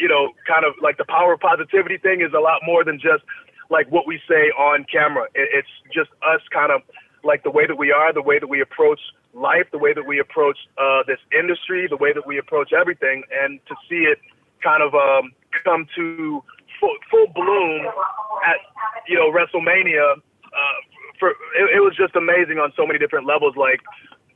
you know, kind of like the power of positivity thing is a lot more than just like what we say on camera. It, it's just us kind of like the way that we are, the way that we approach life, the way that we approach uh, this industry, the way that we approach everything, and to see it kind of um, come to full, full bloom at you know WrestleMania. Uh, for it, it was just amazing on so many different levels. Like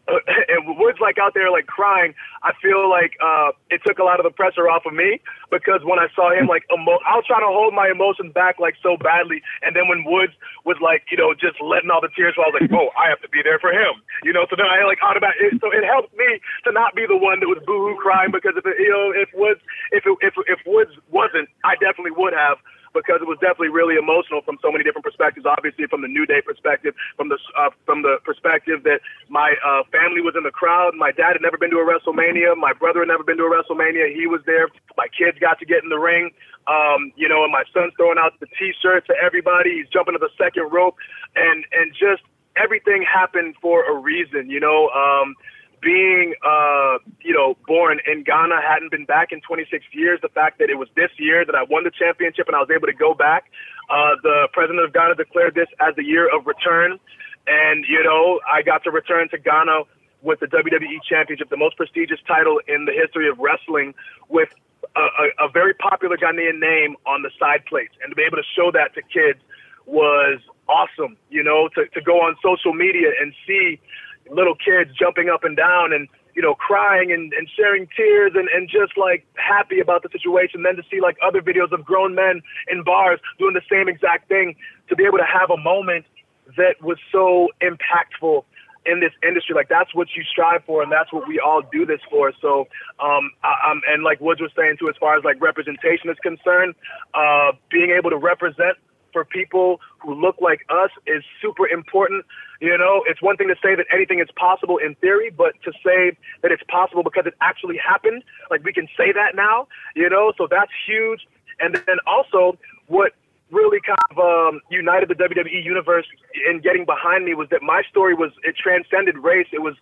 and Woods like out there like crying, I feel like uh, it took a lot of the pressure off of me because when I saw him like emo- I was trying to hold my emotions back like so badly, and then when Woods was like you know just letting all the tears fall, I was like, oh, I have to be there for him, you know. So then I like automatically, so it helped me to not be the one that was boohoo crying because if it, you know if Woods if it, if if Woods wasn't, I definitely would have because it was definitely really emotional from so many different perspectives. Obviously, from the New Day perspective, from the uh, from the perspective that my uh, family was in the crowd. My dad had never been to a WrestleMania. My brother had never been to a WrestleMania. He was there. My kids got to get in the ring. Um, you know, and my son's throwing out the T-shirt to everybody. He's jumping to the second rope, and and just everything happened for a reason. You know. Um, being, uh, you know, born in Ghana, hadn't been back in 26 years. The fact that it was this year that I won the championship and I was able to go back. Uh, the president of Ghana declared this as the year of return. And, you know, I got to return to Ghana with the WWE Championship, the most prestigious title in the history of wrestling, with a, a, a very popular Ghanaian name on the side plates. And to be able to show that to kids was awesome, you know, to, to go on social media and see little kids jumping up and down and you know crying and, and sharing tears and, and just like happy about the situation. Then to see like other videos of grown men in bars doing the same exact thing. To be able to have a moment that was so impactful in this industry. Like that's what you strive for and that's what we all do this for. So um I, am and like woods was saying too as far as like representation is concerned uh being able to represent for people who look like us is super important. You know, it's one thing to say that anything is possible in theory, but to say that it's possible because it actually happened, like we can say that now, you know, so that's huge. And then also, what really kind of um, united the WWE universe in getting behind me was that my story was it transcended race. It was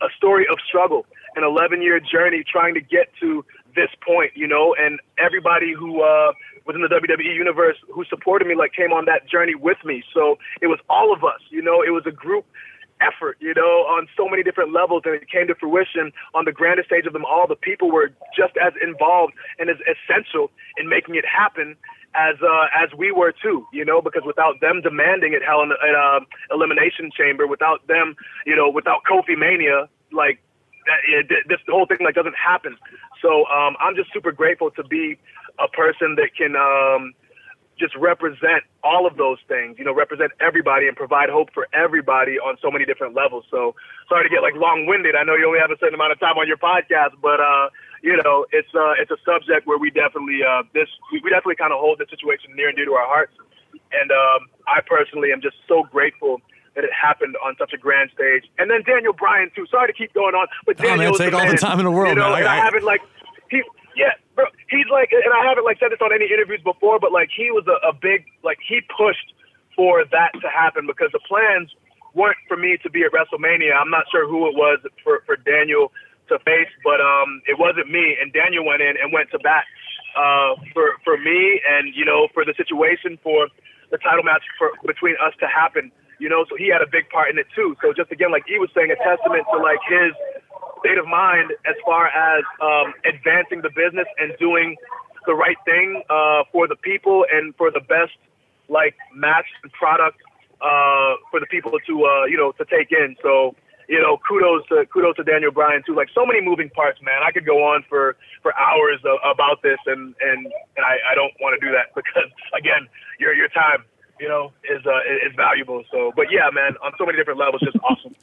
a story of struggle, an 11 year journey trying to get to this point, you know, and everybody who uh, within the WWE universe who supported me, like came on that journey with me. So it was all of us, you know, it was a group effort, you know, on so many different levels, and it came to fruition on the grandest stage of them all. The people were just as involved and as essential in making it happen as uh, as we were too, you know, because without them demanding it, hell in an uh, elimination chamber, without them, you know, without Kofi Mania, like it, this whole thing like doesn't happen. So um, I'm just super grateful to be a person that can um, just represent all of those things, you know, represent everybody and provide hope for everybody on so many different levels. So sorry to get like long winded. I know you only have a certain amount of time on your podcast, but uh, you know, it's uh, it's a subject where we definitely uh, this we, we definitely kind of hold the situation near and dear to our hearts. And um, I personally am just so grateful that it happened on such a grand stage. And then Daniel Bryan too. Sorry to keep going on, but Daniel oh, man, take all the time in the world. You know, man. and I, I haven't like he yeah, bro, he's like, and I haven't like said this on any interviews before, but like he was a, a big like he pushed for that to happen because the plans weren't for me to be at WrestleMania. I'm not sure who it was for for Daniel to face, but um, it wasn't me. And Daniel went in and went to bat uh, for for me, and you know, for the situation for the title match for between us to happen. You know, so he had a big part in it too. So just again, like he was saying, a testament to like his state of mind as far as um, advancing the business and doing the right thing uh, for the people and for the best like match and product uh, for the people to uh, you know to take in. So you know, kudos to kudos to Daniel Bryan too. Like so many moving parts, man. I could go on for for hours about this, and and and I, I don't want to do that because again, your your time, you know, is uh, is valuable. So, but yeah, man, on so many different levels, just awesome.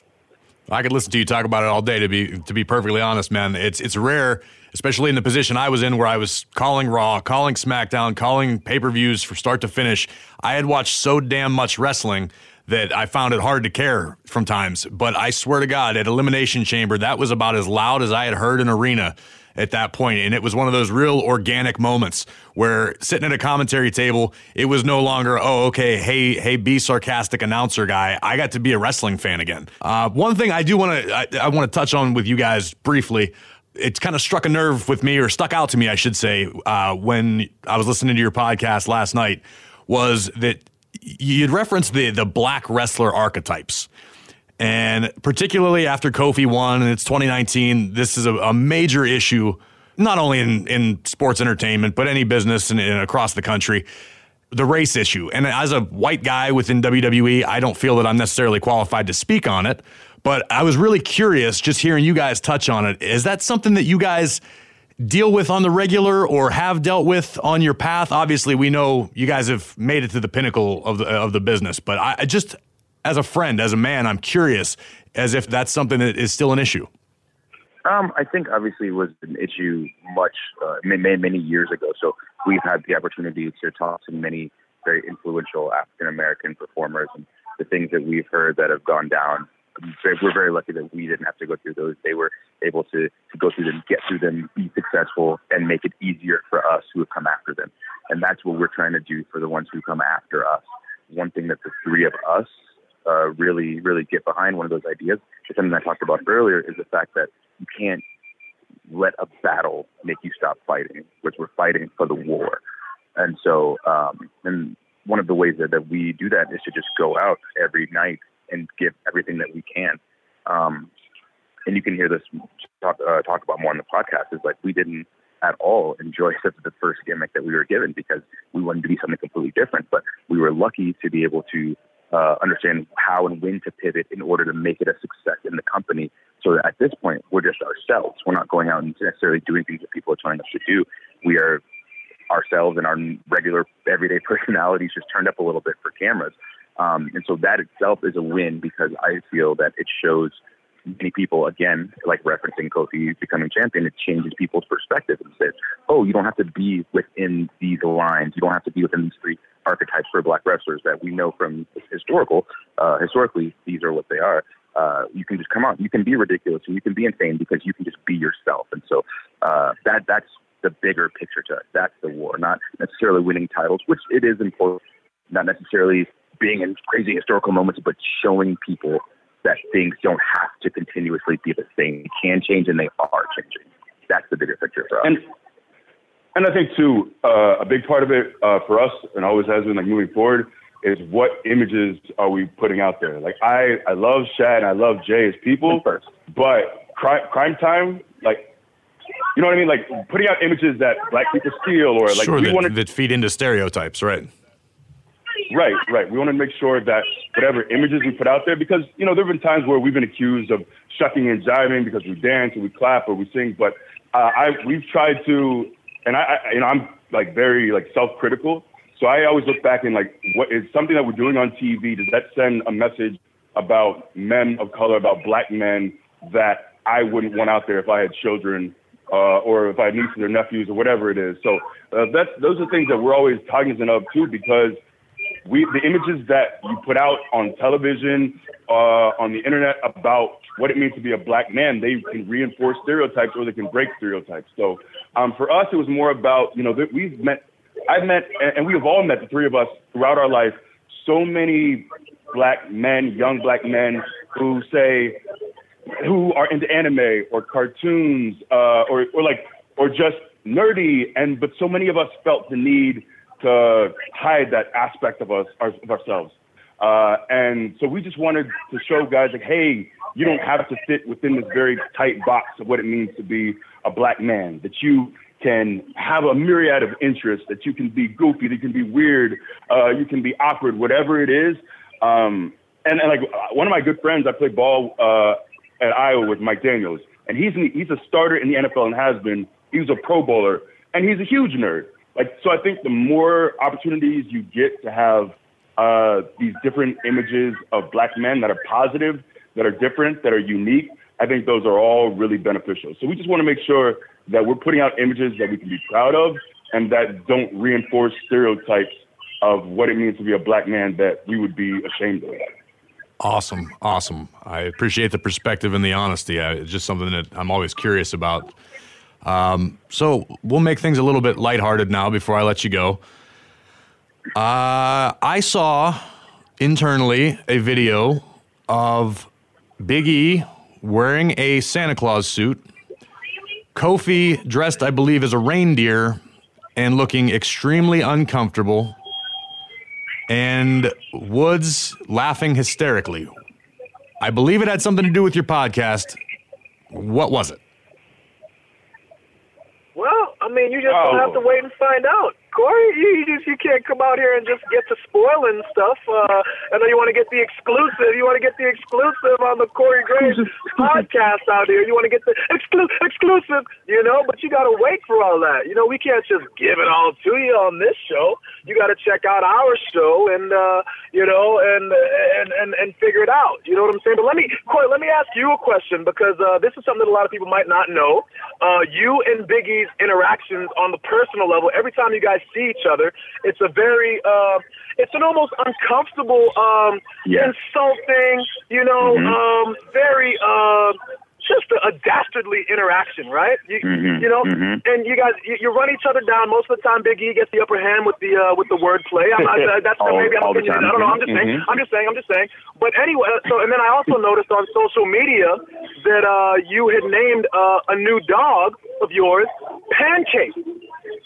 I could listen to you talk about it all day. To be to be perfectly honest, man, it's it's rare, especially in the position I was in, where I was calling Raw, calling SmackDown, calling pay per views from start to finish. I had watched so damn much wrestling that I found it hard to care from times. But I swear to God, at Elimination Chamber, that was about as loud as I had heard an arena at that point. And it was one of those real organic moments where sitting at a commentary table, it was no longer, oh, okay, hey, hey, be sarcastic announcer guy. I got to be a wrestling fan again. Uh, one thing I do want to I, I want to touch on with you guys briefly. It's kind of struck a nerve with me, or stuck out to me, I should say, uh, when I was listening to your podcast last night, was that you'd referenced the the black wrestler archetypes. And particularly after Kofi won and it's 2019, this is a, a major issue, not only in, in sports entertainment, but any business and, and across the country. The race issue. And as a white guy within WWE, I don't feel that I'm necessarily qualified to speak on it. But I was really curious just hearing you guys touch on it. Is that something that you guys deal with on the regular or have dealt with on your path? Obviously, we know you guys have made it to the pinnacle of the of the business, but I, I just as a friend, as a man, I'm curious as if that's something that is still an issue. Um, I think obviously it was an issue much uh, many, many years ago. So we've had the opportunity to talk to many very influential African American performers, and the things that we've heard that have gone down. We're very lucky that we didn't have to go through those. They were able to to go through them, get through them, be successful, and make it easier for us who have come after them. And that's what we're trying to do for the ones who come after us. One thing that the three of us uh, really, really get behind one of those ideas is something I talked about earlier is the fact that you can't let a battle make you stop fighting, which we're fighting for the war. And so, um, and one of the ways that, that we do that is to just go out every night and give everything that we can. Um, and you can hear this talk, uh, talk about more on the podcast is like we didn't at all enjoy the first gimmick that we were given because we wanted to be something completely different. But we were lucky to be able to uh, understand how and when to pivot in order to make it a success in the company. So at this point, we're just ourselves. We're not going out and necessarily doing things that people are telling us to do. We are ourselves and our regular everyday personalities just turned up a little bit for cameras. Um, and so that itself is a win because I feel that it shows many people, again, like referencing Kofi becoming champion, it changes people's perspective and says, oh, you don't have to be within these lines. You don't have to be within these three archetypes for black wrestlers that we know from historical. Uh, historically, these are what they are. Uh, you can just come out. You can be ridiculous and you can be insane because you can just be yourself. And so uh, that that's the bigger picture to us. That's the war, not necessarily winning titles, which it is important. Not necessarily being in crazy historical moments, but showing people that things don't have to continuously be the same. They can change, and they are changing. That's the bigger picture for us. And and I think too, uh, a big part of it uh, for us, and always has been like moving forward, is what images are we putting out there? Like I, I love Shad and I love Jay as people, first. but Cryme, Cryme Tyme, like, you know what I mean? Like putting out images that black people steal or like sure, we that, want to, that feed into stereotypes, right? Right, right. We want to make sure that whatever images we put out there, because you know there have been times where we've been accused of shucking and jiving because we dance or we clap or we sing, but uh, I we've tried to, and I, I you know I'm like very like self-critical so I always look back and like, what is something that we're doing on TV? Does that send a message about men of color, about black men that I wouldn't want out there if I had children uh, or if I had nieces or nephews or whatever it is? So uh, that's those are things that we're always cognizant of too, because we the images that you put out on television, uh, on the internet about what it means to be a black man, they can reinforce stereotypes or they can break stereotypes. So um, for us, it was more about you know that we've met I've met, and we have all met, the three of us, throughout our life, so many black men, young black men, who say, who are into anime or cartoons, uh, or, or like, or just nerdy, and but so many of us felt the need to hide that aspect of us, of ourselves. Uh, and so we just wanted to show guys like, hey, you don't have to fit within this very tight box of what it means to be a black man. That you can have a myriad of interests, that you can be goofy, that you can be weird, uh, you can be awkward, whatever it is. Um, and, and like one of my good friends, I played ball uh, at Iowa with Mike Daniels, and he's he's a starter in the NFL and has been. He was a Pro Bowler, and he's a huge nerd. Like so, I think the more opportunities you get to have uh, these different images of black men that are positive, that are different, that are unique, I think those are all really beneficial. So we just want to make sure that we're putting out images that we can be proud of and that don't reinforce stereotypes of what it means to be a black man that we would be ashamed of. Awesome, awesome. I appreciate the perspective and the honesty. I, it's just something that I'm always curious about. Um, so we'll make things a little bit lighthearted now before I let you go. Uh, I saw internally a video of Big E wearing a Santa Claus suit Kofi dressed, I believe, as a reindeer and looking extremely uncomfortable, and Woods laughing hysterically. I believe it had something to do with your podcast. What was it? I mean, you just Oh. gonna have oh. to wait and find out. Corey, you, you just you can't come out here and just get to spoiling stuff. Uh, I know you want to get the exclusive. You want to get the exclusive on the Corey Graves podcast out here. You want to get the exclu- exclusive, you know. But you got to wait for all that. You know, we can't just give it all to you on this show. You got to check out our show and uh, you know and and and and figure it out. You know what I'm saying? But let me, Corey, let me ask you a question because uh, this is something that a lot of people might not know. Uh, you and Biggie's interactions on the personal level. Every time you guys see each other. It's a very, uh, it's an almost uncomfortable, um, Yeah. insulting, you know, Mhm. um, very, uh, just a, a dastardly interaction, right? You, Mhm, you know, mhm. and you guys, you, you run each other down. Most of the time, Big E gets the upper hand with the uh, with the wordplay. I'm, I, that's All- maybe I'm opinion. I don't know. I'm just saying. Mhm. I'm just saying. I'm just saying. But anyway, uh, so and then I also noticed on social media that uh, you had named uh, a new dog of yours, Pancake.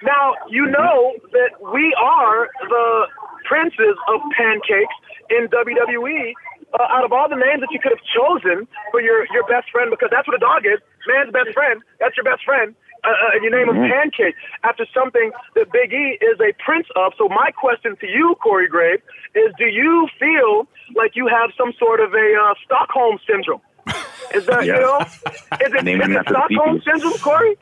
Now you know that we are the princes of pancakes in WWE. Uh, out of all the names that you could have chosen for your your best friend, because that's what a dog is, man's best friend. That's your best friend. Uh, uh, and you name him Pancake after something that Big E is a prince of. So my question to you, Corey Grave, is: Do you feel like you have some sort of a uh, Stockholm syndrome? Is that you Yeah. know? Is it, it Stockholm syndrome, Corey?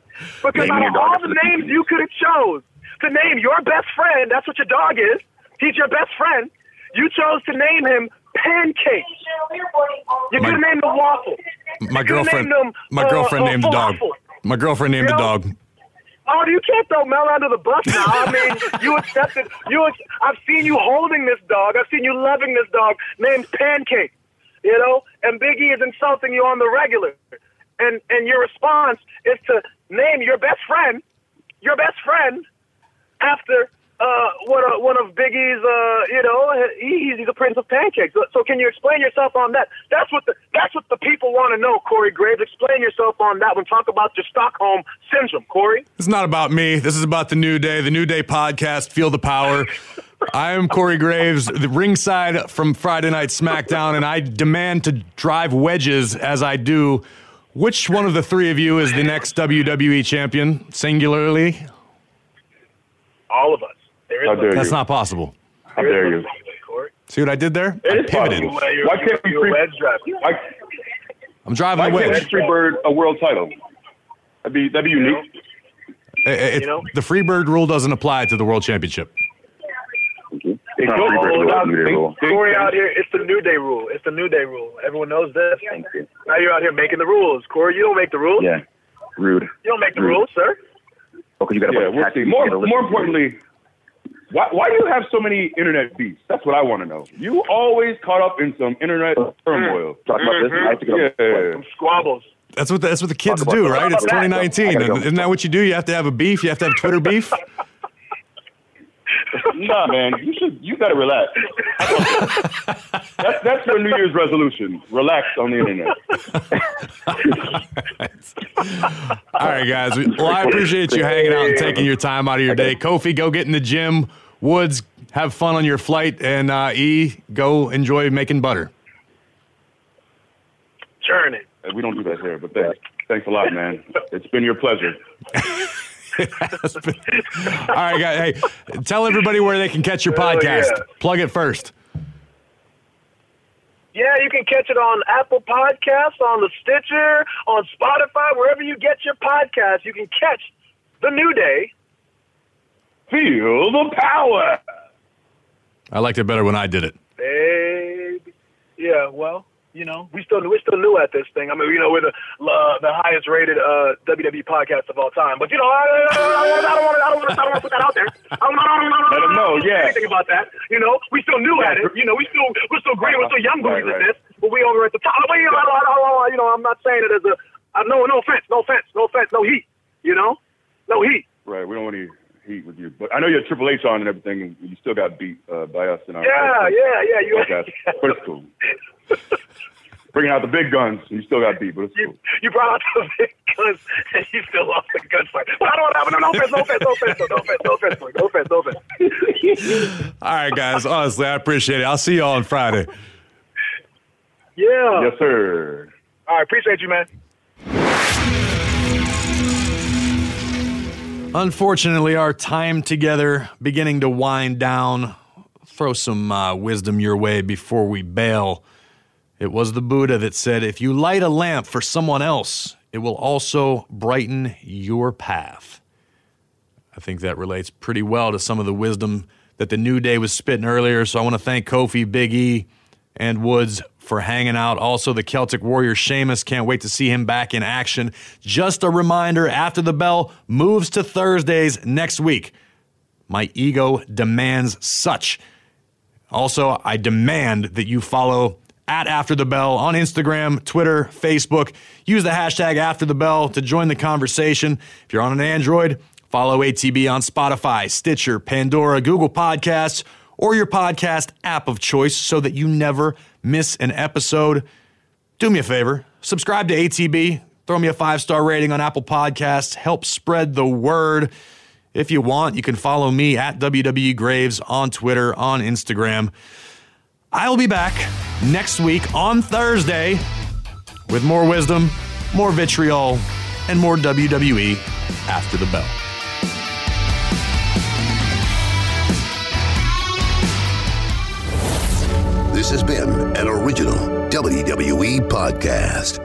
Because Naming out of all the the names you could have chose to name your best friend, that's what your dog is. He's your best friend. You chose to name him Pancake. You could have named him Waffle. My girlfriend. named him, My uh, girlfriend uh, named the dog. My girlfriend named the You know? dog. Oh, you can't throw Mel under the bus now. I mean, you accepted. You, I've seen you holding this dog. I've seen you loving this dog named Pancake. You know, and Biggie is insulting you on the regular, and and your response is to name your best friend, your best friend, after uh, one of one of Biggie's. Uh, you know, he, he's the Prince of Pancakes. So, so can you explain yourself on that? That's what the that's what the people want to know, Corey Graves. Explain yourself on that one. Talk about your Stockholm syndrome, Corey. It's not about me. This is about the New Day, the New Day podcast. Feel the power. I am Corey Graves, the ringside from Friday Night SmackDown, and I demand to drive wedges as I do. Which one of the three of you is the next WWE champion, singularly? All of us. There is How no- dare That's you? not possible. How dare you? See what I did there? It I is pivoted. possible. Why can't we you're free- wedge drive. Why, I'm driving why a can't wedge. Freebird a world title? That'd be that'd be unique. Eh, eh, it- You know? the Freebird rule doesn't apply to the World Championship. It It's not goes Freebird all out. New Day rule. Corey out here, it's the New Day rule. It's the New Day rule. Everyone knows this. Thank you. Now you're out here making the rules. Corey, you don't make the rules. Yeah. Rude. You don't make the Rude. rules, sir. Okay, you got Yeah, we'll see. More more importantly, why why do you have so many internet beefs? That's what I want to know. You always caught up in some internet mm-hmm. turmoil. Talk about this. Mm-hmm. I have to get Yeah. Some squabbles. That's what the, that's what the kids do, right? It's Talk about that. 2019. I go. Isn't that what you do? You have to have a beef. You have to have Twitter beef. Nah, man, you should you gotta relax. that's that's your New Year's resolution. Relax on the internet. All right, guys. Well, I appreciate you hanging out and taking your time out of your day. Kofi, go get in the gym. Woods, have fun on your flight. And uh, E, go enjoy making butter. Journey. We don't do that here, but thanks. Thanks a lot, man. It's been your pleasure. All right, guys. Hey, tell everybody where they can catch your Hell podcast. yeah. Plug it first. Yeah, you can catch it on Apple Podcasts, on the Stitcher, on Spotify, wherever you get your podcasts. You can catch the New Day. Feel the power. I liked it better when I did it. Baby. Yeah, well, you know, we still we're still new at this thing. I mean, you know, we're the uh, the highest rated uh, WWE podcast of all time. But you know, I, I, I, I don't want to I don't want to I don't want to put that out there. I don't, I don't, I don't, Let 'em know, yeah. Anything about that? You know, we still new at it. You know, we still we're still great. We're still young Right, boys at this. But we over at the top. You know, I, I, you know, I'm not saying it as a uh, no no offense, no offense, no offense, no heat. You know, no heat. Right, we don't want any heat with you, but I know you had Triple H on and everything, and you still got beat uh, by us in our Yeah, yeah, yeah. You podcast. But it's cool. Bringing out the big guns, and you still got beat, but it's you, cool. you brought out the big guns and you still lost the gunfight. But I don't have no, no offense, no offense, no offense, no offense, no offense, no offense, no offense. All right, guys. Honestly, I appreciate it. I'll see you all on Friday. Yeah. Yes, sir. All right, appreciate you, man. Unfortunately, our time together beginning to wind down. Throw some uh, wisdom your way before we bail. It was the Buddha that said, If you light a lamp for someone else, it will also brighten your path. I think that relates pretty well to some of the wisdom that the New Day was spitting earlier. So I want to thank Kofi, Big E, and Woods for hanging out. Also, the Celtic Warrior Sheamus. Can't wait to see him back in action. Just a reminder after the bell moves to Thursdays next week. My ego demands such. Also, I demand that you follow at After the Bell on Instagram, Twitter, Facebook. Use the hashtag After the Bell to join the conversation. If you're on an Android, follow ATB on Spotify, Stitcher, Pandora, Google Podcasts, or your podcast app of choice so that you never miss an episode. Do me a favor, subscribe to ATB, throw me a five star rating on Apple Podcasts, help spread the word. If you want, you can follow me at WWE Graves on Twitter, on Instagram. I'll be back next week on Thursday with more wisdom, more vitriol, and more WWE after the bell. This has been an original WWE podcast.